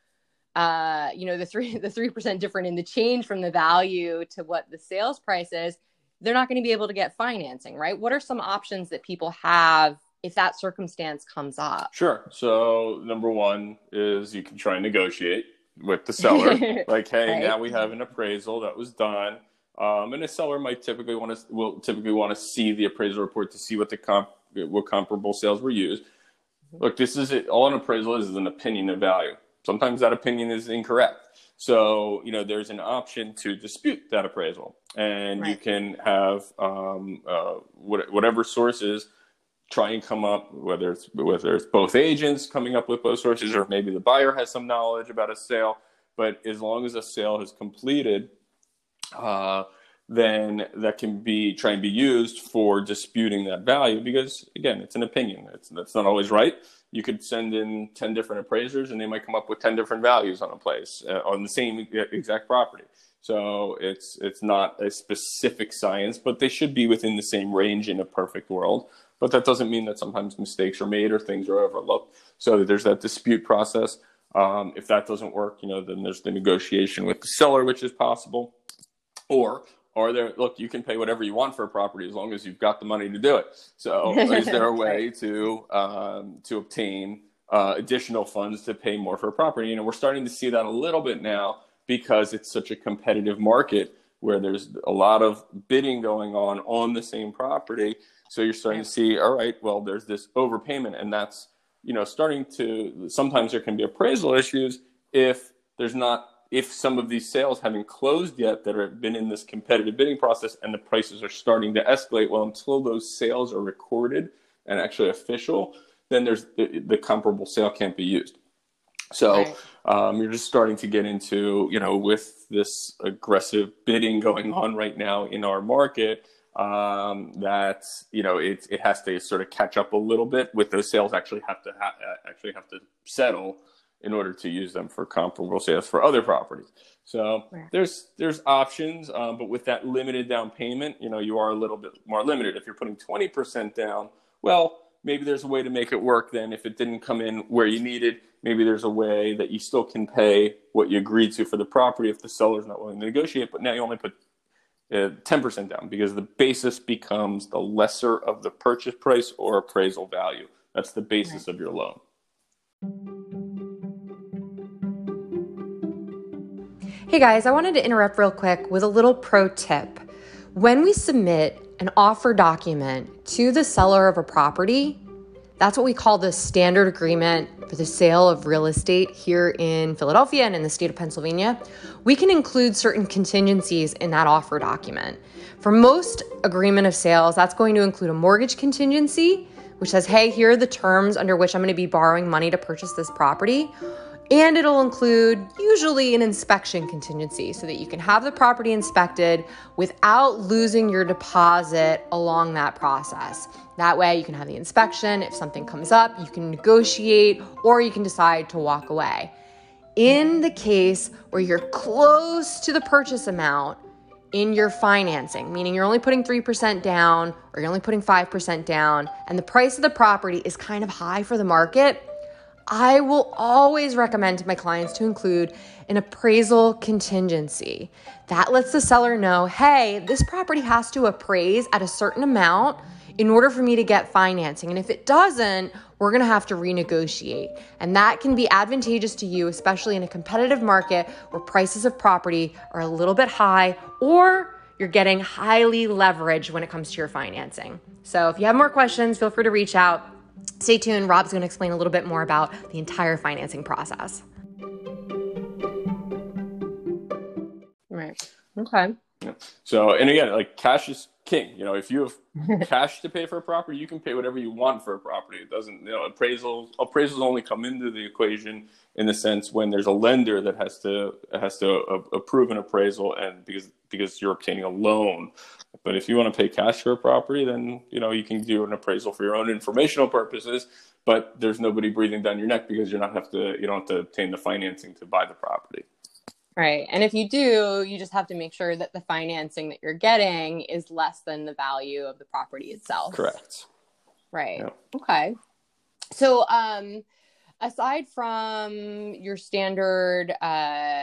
uh, you know the three the three percent different in the change from the value to what the sales price is they're not going to be able to get financing right? What are some options that people have if that circumstance comes up? Sure. So number one is you can try and negotiate with the seller. Like hey right. now we have an appraisal that was done. Um, and a seller might typically want to will typically want to see the appraisal report to see what the comp what comparable sales were used Look, this is it. All an appraisal is is an opinion of value. Sometimes that opinion is incorrect. So, you know, there's an option to dispute that appraisal, and right. you can have um, uh, whatever sources try and come up, whether it's whether it's both agents coming up with both sources, or maybe the buyer has some knowledge about a sale. But as long as a sale has completed, uh, then that can be try and be used for disputing that value because again it's an opinion it's that's not always right you could send in 10 different appraisers and they might come up with 10 different values on a place uh, on the same exact property So it's it's not a specific science, but they should be within the same range in a perfect world. But that doesn't mean that sometimes mistakes are made or things are overlooked. So there's that dispute process. Um, if that doesn't work, you know, then there's the negotiation with the seller, which is possible. Or are there look you can pay whatever you want for a property as long as you've got the money to do it. So is there a way to um, to obtain uh, additional funds to pay more for a property? You know we're starting to see that a little bit now because it's such a competitive market where there's a lot of bidding going on on the same property. So you're starting to see all right well there's this overpayment and that's you know starting to sometimes there can be appraisal issues if there's not if some of these sales haven't closed yet that have been in this competitive bidding process and the prices are starting to escalate, well, until those sales are recorded and actually official, then there's the, the comparable sale can't be used. So um, you're just starting to get into, you know, with this aggressive bidding going on right now in our market, um, that you know it it has to sort of catch up a little bit with those sales actually have to ha- actually have to settle in order to use them for comparable sales for other properties. So there's there's options, um, but with that limited down payment, you know, you are a little bit more limited. If you're putting 20% down, well, maybe there's a way to make it work. Then, if it didn't come in where you needed, maybe there's a way that you still can pay what you agreed to for the property if the seller's not willing to negotiate. But now you only put uh, 10% down because the basis becomes the lesser of the purchase price or appraisal value. That's the basis right. of your loan. Hey guys, I wanted to interrupt real quick with a little pro tip. When we submit an offer document to the seller of a property, that's what we call the standard agreement for the sale of real estate here in Philadelphia and in the state of Pennsylvania. We can include certain contingencies in that offer document. For most agreement of sales, that's going to include a mortgage contingency, which says, hey, here are the terms under which I'm going to be borrowing money to purchase this property. And it'll include usually an inspection contingency so that you can have the property inspected without losing your deposit along that process. That way, you can have the inspection. If something comes up, you can negotiate or you can decide to walk away. In the case where you're close to the purchase amount in your financing, meaning you're only putting 3% down or you're only putting 5% down, and the price of the property is kind of high for the market I will always recommend to my clients to include an appraisal contingency. That lets the seller know hey, this property has to appraise at a certain amount in order for me to get financing. And if it doesn't, we're gonna have to renegotiate. And that can be advantageous to you, especially in a competitive market where prices of property are a little bit high or you're getting highly leveraged when it comes to your financing. So if you have more questions, feel free to reach out. Stay tuned. Rob's going to explain a little bit more about the entire financing process. Right. Okay. Yeah. So, and again, like cash is king. You know, if you have cash to pay for a property, you can pay whatever you want for a property. It doesn't, you know, appraisals appraisals only come into the equation in the sense when there's a lender that has to has to approve an appraisal, and because because you're obtaining a loan. But if you want to pay cash for a property, then you know you can do an appraisal for your own informational purposes. But there's nobody breathing down your neck because you're not have to you don't have to obtain the financing to buy the property. Right. And if you do, you just have to make sure that the financing that you're getting is less than the value of the property itself. Correct. Right. Okay. So, um, aside from your standard, uh,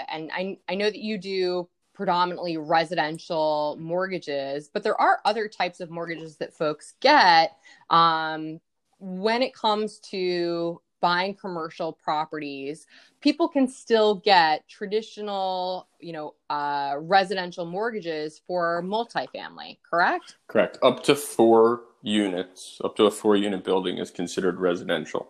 and I, I know that you do predominantly residential mortgages, but there are other types of mortgages that folks get um, when it comes to buying commercial properties. People can still get traditional, you know, uh, residential mortgages for multifamily, correct? Correct. Up to four units, up to a four unit building is considered residential.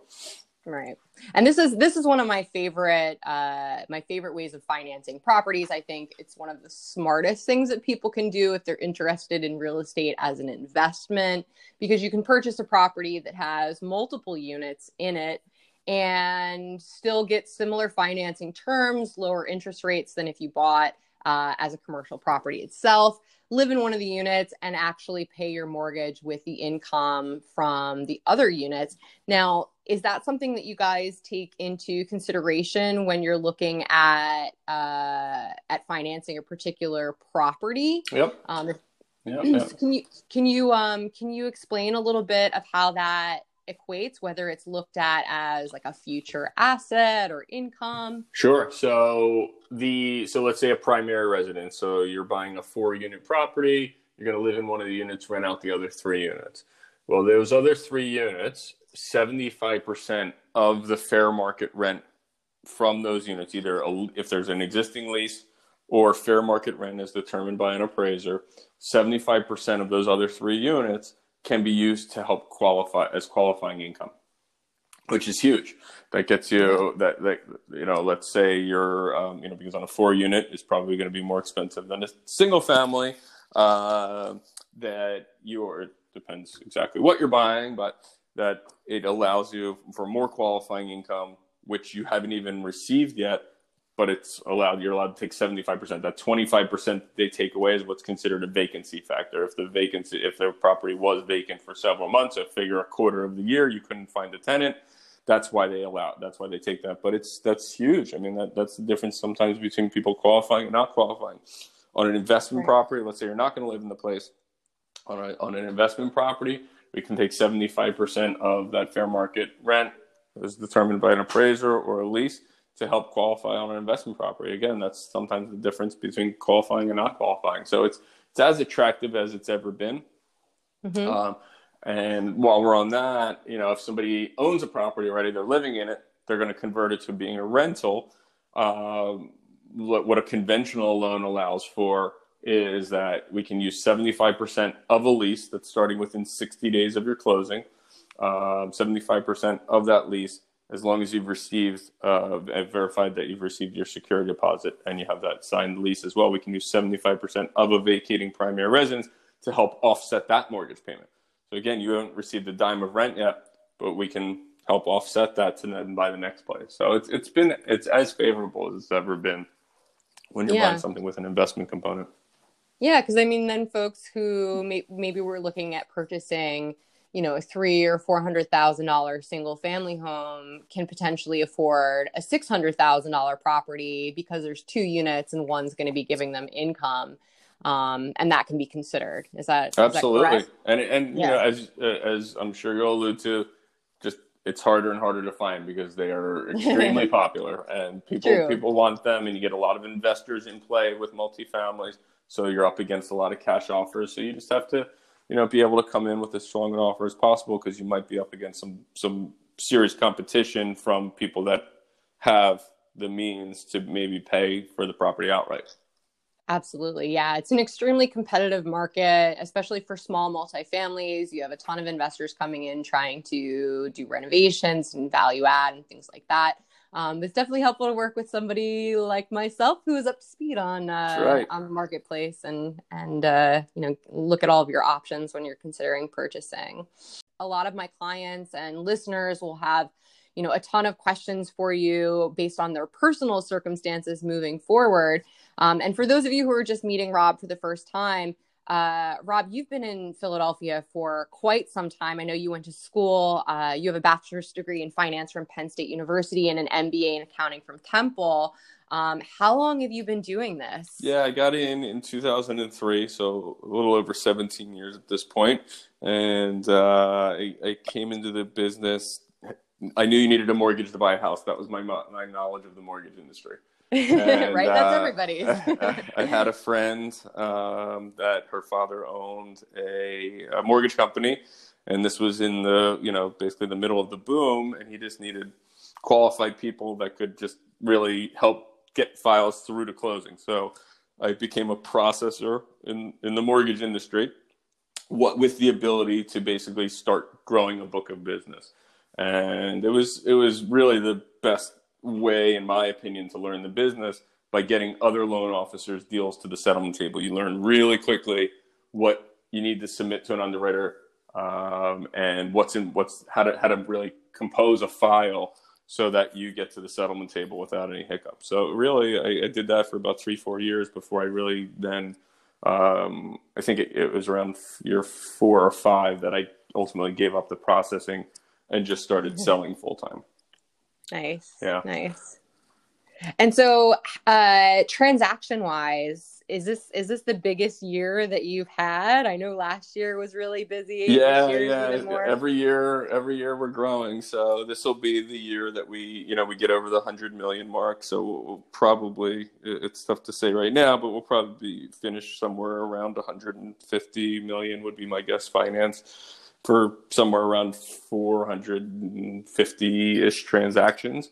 Right. And this is this is one of my favorite uh my favorite ways of financing properties. I think it's one of the smartest things that people can do if they're interested in real estate as an investment because you can purchase a property that has multiple units in it and still get similar financing terms, lower interest rates than if you bought uh, as a commercial property itself live in one of the units and actually pay your mortgage with the income from the other units. Now, is that something that you guys take into consideration when you're looking at uh, at financing a particular property? Yep. Um, yep, yep. Can you can you um, can you explain a little bit of how that equates, whether it's looked at as like a future asset or income? Sure. So the so let's say a primary residence. So you're buying a four unit property. You're going to live in one of the units, rent out the other three units. Well, those other three units 75% of the fair market rent from those units, either a, if there's an existing lease or fair market rent is determined by an appraiser, 75% of those other three units can be used to help qualify as qualifying income, which is huge. That gets you that, that you know, let's say you're, um, you know, because on a four unit is probably going to be more expensive than a single family. Uh, that you're depends exactly what you're buying, but that it allows you for more qualifying income, which you haven't even received yet, but it's allowed you're allowed to take 75%. That 25% they take away is what's considered a vacancy factor. If the vacancy if the property was vacant for several months, I figure a quarter of the year you couldn't find a tenant, that's why they allow that's why they take that. But it's that's huge. I mean that that's the difference sometimes between people qualifying and not qualifying. On an investment right. property, let's say you're not going to live in the place on, a, on an investment property, we can take 75% of that fair market rent as determined by an appraiser or a lease to help qualify on an investment property. Again, that's sometimes the difference between qualifying and not qualifying. So it's it's as attractive as it's ever been. Mm-hmm. Um, and while we're on that, you know, if somebody owns a property already, they're living in it, they're going to convert it to being a rental. Um, what a conventional loan allows for is that we can use 75% of a lease that's starting within 60 days of your closing, um, 75% of that lease, as long as you've received uh, and verified that you've received your security deposit and you have that signed lease as well. We can use 75% of a vacating primary residence to help offset that mortgage payment. So again, you haven't received a dime of rent yet, but we can help offset that to then buy the next place. So it's it's been it's as favorable as it's ever been when you're yeah. buying something with an investment component. Yeah, because I mean, then folks who may, maybe were looking at purchasing, you know, a three or four hundred thousand dollar single family home can potentially afford a six hundred thousand dollar property because there's two units and one's going to be giving them income, um, and that can be considered. Is that absolutely? Is that and and yeah. you know, as as I'm sure you'll allude to, just it's harder and harder to find because they are extremely popular and people True. people want them, and you get a lot of investors in play with multifamilies so you're up against a lot of cash offers. So you just have to, you know, be able to come in with as strong an offer as possible because you might be up against some some serious competition from people that have the means to maybe pay for the property outright. Absolutely. Yeah. It's an extremely competitive market, especially for small multifamilies. You have a ton of investors coming in trying to do renovations and value add and things like that um, it's definitely helpful to work with somebody like myself who is up to speed on uh, right. on the marketplace and and uh, you know look at all of your options when you're considering purchasing. A lot of my clients and listeners will have you know a ton of questions for you based on their personal circumstances moving forward. Um, and for those of you who are just meeting Rob for the first time, uh, Rob, you've been in Philadelphia for quite some time. I know you went to school. Uh, you have a bachelor's degree in finance from Penn State University and an MBA in accounting from Temple. Um, how long have you been doing this? Yeah, I got in in 2003, so a little over 17 years at this point. And uh, I, I, came into the business. I knew you needed a mortgage to buy a house. That was my my knowledge of the mortgage industry. And, right, that's uh, everybody. I, I, had a friend um, that her father owned a, a, mortgage company, and this was in the you know basically the middle of the boom, and he just needed qualified people that could just really help get files through to closing. So I became a processor in in the mortgage industry, what with the ability to basically start growing a book of business, and it was it was really the best way, in my opinion, to learn the business by getting other loan officers deals to the settlement table. You learn really quickly what you need to submit to an underwriter um, and what's in what's how to how to really compose a file so that you get to the settlement table without any hiccups. So really, I, I did that for about three four years before I really then. Um, I think it, it was around year four or five that I ultimately gave up the processing and just started selling full time. Nice. Yeah. Nice. And so, uh, transaction wise, is this is this the biggest year that you've had? I know last year was really busy. Yeah, yeah. Every year, every year we're growing. So this will be the year that we, you know, we get over the hundred million mark. So we'll probably, it's tough to say right now, but we'll probably finish somewhere around 150 million would be my guess. Finance for somewhere around 450 ish transactions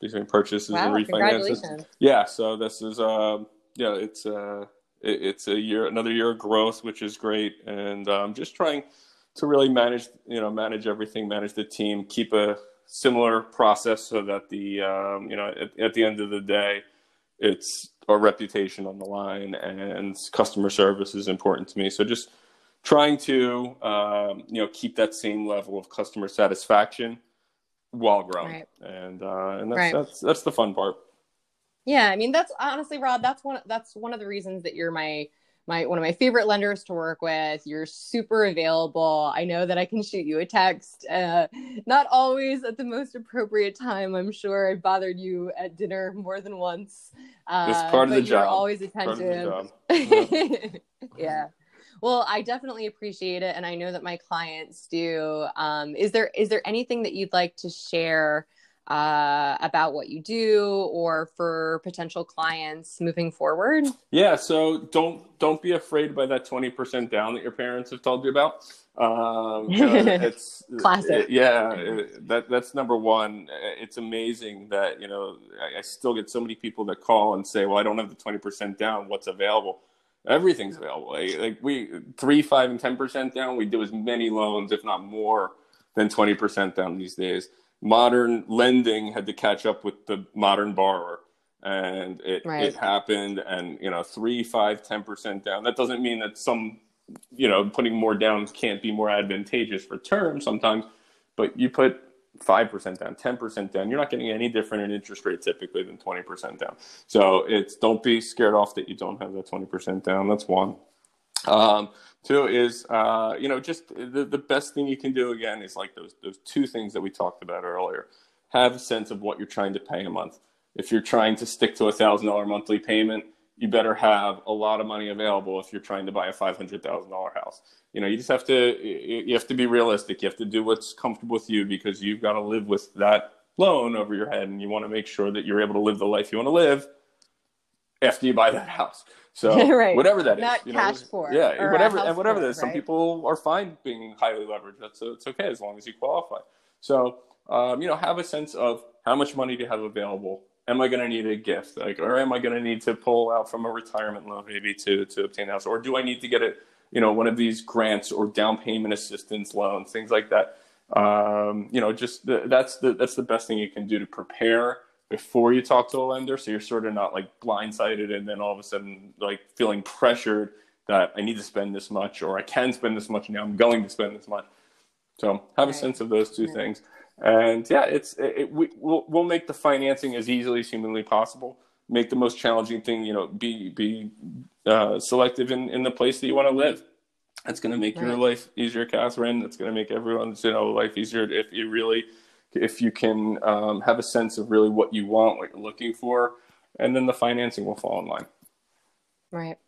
between purchases wow, and refinances. Yeah, so this is um yeah, it's uh it, it's a year another year of growth, which is great, and um, just trying to really manage you know manage everything, manage the team, keep a similar process so that the um, you know at, at the end of the day, it's our reputation on the line and customer service is important to me. So just trying to um, you know keep that same level of customer satisfaction while growing, right. and uh, and that's, right. that's that's the fun part. Yeah, I mean that's honestly, Rod. That's one. That's one of the reasons that you're my my one of my favorite lenders to work with. You're super available. I know that I can shoot you a text. Uh, not always at the most appropriate time. I'm sure I bothered you at dinner more than once. Uh, it's part of the job. Always attentive. Yeah. yeah. Well, I definitely appreciate it, and I know that my clients do. Um, is there is there anything that you'd like to share uh, about what you do, or for potential clients moving forward? Yeah. So don't don't be afraid by that twenty percent down that your parents have told you about. Um, it's classic. It, yeah, it, that that's number one. It's amazing that you know I, I still get so many people that call and say, "Well, I don't have the twenty percent down. What's available?" Everything's available. Like, like, we three, five, and ten percent down. We do as many loans, if not more, than twenty percent down these days. Modern lending had to catch up with the modern borrower, and it right. it happened. And you know, three, five, ten percent down. That doesn't mean that some, you know, putting more down can't be more advantageous for term sometimes. But you put 5% down, 10% down, you're not getting any different in interest rate typically than 20% down. So it's don't be scared off that you don't have that 20% down. That's one. Um, two is, uh, you know, just the, the best thing you can do again is like those, those two things that we talked about earlier. Have a sense of what you're trying to pay a month. If you're trying to stick to a thousand dollar monthly payment, you better have a lot of money available if you're trying to buy a five hundred thousand dollar house. You know, you just have to you have to be realistic. You have to do what's comfortable with you because you've got to live with that loan over your head, and you want to make sure that you're able to live the life you want to live after you buy that house. So right. whatever that Not is, cash know, yeah, whatever and whatever that is. Some people are fine being highly leveraged. That's it's okay as long as you qualify. So um, you know, have a sense of how much money do you have available am I going to need a gift? Like, or am I going to need to pull out from a retirement loan maybe to to obtain a house? Or do I need to get a you know one of these grants or down payment assistance loans, things like that? Um, you know, just the, that's the that's the best thing you can do to prepare before you talk to a lender, so you're sort of not like blindsided and then all of a sudden like feeling pressured that I need to spend this much or I can spend this much now I'm going to spend this much. So have a sense of those two things. And yeah, it's it, it, we, we'll we'll make the financing as easily as humanly possible. Make the most challenging thing, you know, be be uh, selective in, in the place that you want to live. That's going to make right. your life easier, Catherine. That's going to make everyone's you know life easier if you really if you can um, have a sense of really what you want, what you're looking for, and then the financing will fall in line. Right.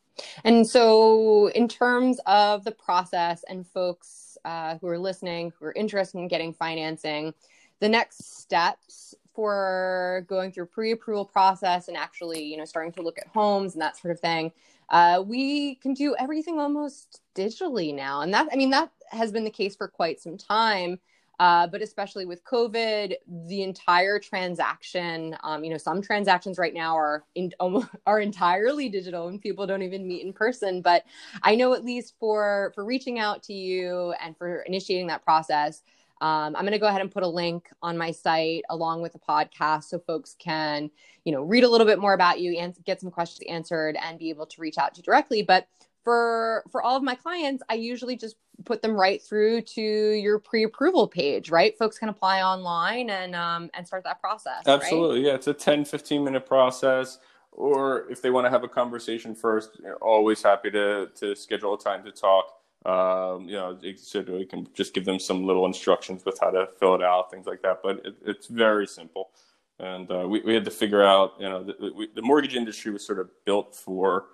And so, in terms of the process and folks uh, who are listening, who are interested in getting financing, the next steps for going through pre-approval process and actually, you know, starting to look at homes and that sort of thing, uh, we can do everything almost digitally now, and that I mean that has been the case for quite some time. Uh, but especially with COVID, the entire transaction, um, you know, some transactions right now are in, are entirely digital and people don't even meet in person. But I know at least for for reaching out to you and for initiating that process, um, I'm going to go ahead and put a link on my site along with the podcast so folks can, you know, read a little bit more about you and get some questions answered and be able to reach out to you directly. But for for all of my clients i usually just put them right through to your pre-approval page right folks can apply online and um, and start that process absolutely right? yeah it's a 10 15 minute process or if they want to have a conversation first always happy to to schedule a time to talk Um, you know, so we can just give them some little instructions with how to fill it out, things like that. But it, it's very simple. And uh, we, we had to figure out, you know, the, we, the mortgage industry was sort of built for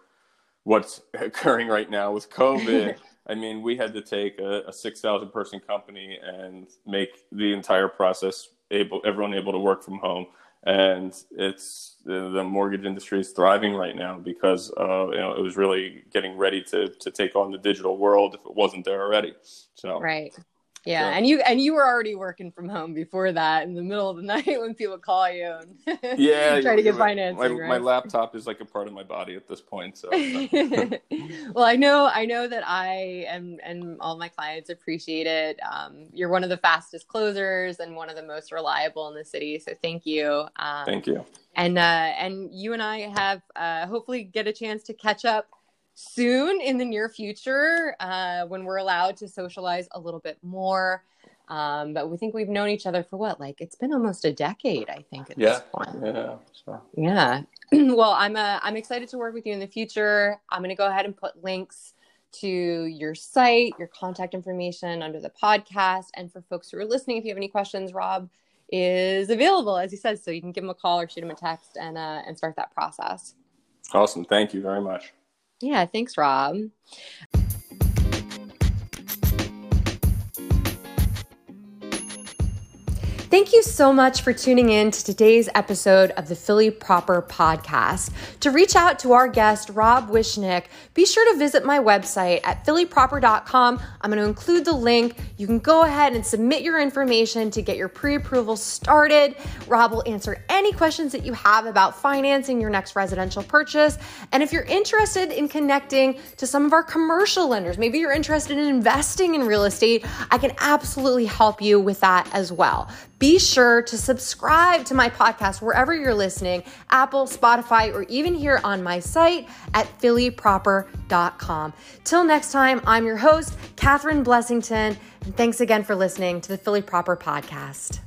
what's occurring right now with COVID. I mean, we had to take a, a 6,000 person company and make the entire process able, everyone able to work from home and it's the mortgage industry is thriving right now because uh, you know it was really getting ready to to take on the digital world if it wasn't there already. So right. Yeah, so. and you and you were already working from home before that in the middle of the night when people call you and yeah, try to get my, financing. My, right? my, laptop is like a part of my body at this point. So well, I know I know that I and and all my clients appreciate it. Um, you're one of the fastest closers and one of the most reliable in the city. So thank you. Um, thank you. And uh, and you and I have uh, hopefully get a chance to catch up soon in the near future uh, when we're allowed to socialize a little bit more. Um, but we think we've known each other for what? Like it's been almost a decade, I think. At yeah. this point. Yeah. So. Yeah. well, I'm uh, I'm excited to work with you in the future. I'm going to go ahead and put links to your site, your contact information under the podcast, and for folks who are listening, if you have any questions, Rob is available as he says, so you can give him a call or shoot him a text and uh, and start that process. Awesome. Thank you very much. Yeah, thanks, Rob. Thank you so much for tuning in to today's episode of the Philly Proper podcast. To reach out to our guest, Rob Wishnick, be sure to visit my website at phillyproper.com. I'm going to include the link. You can go ahead and submit your information to get your pre approval started. Rob will answer any questions that you have about financing your next residential purchase. And if you're interested in connecting to some of our commercial lenders, maybe you're interested in investing in real estate, I can absolutely help you with that as well. Be sure to subscribe to my podcast wherever you're listening Apple, Spotify, or even here on my site at phillyproper.com. Till next time, I'm your host, Catherine Blessington, and thanks again for listening to the Philly Proper Podcast.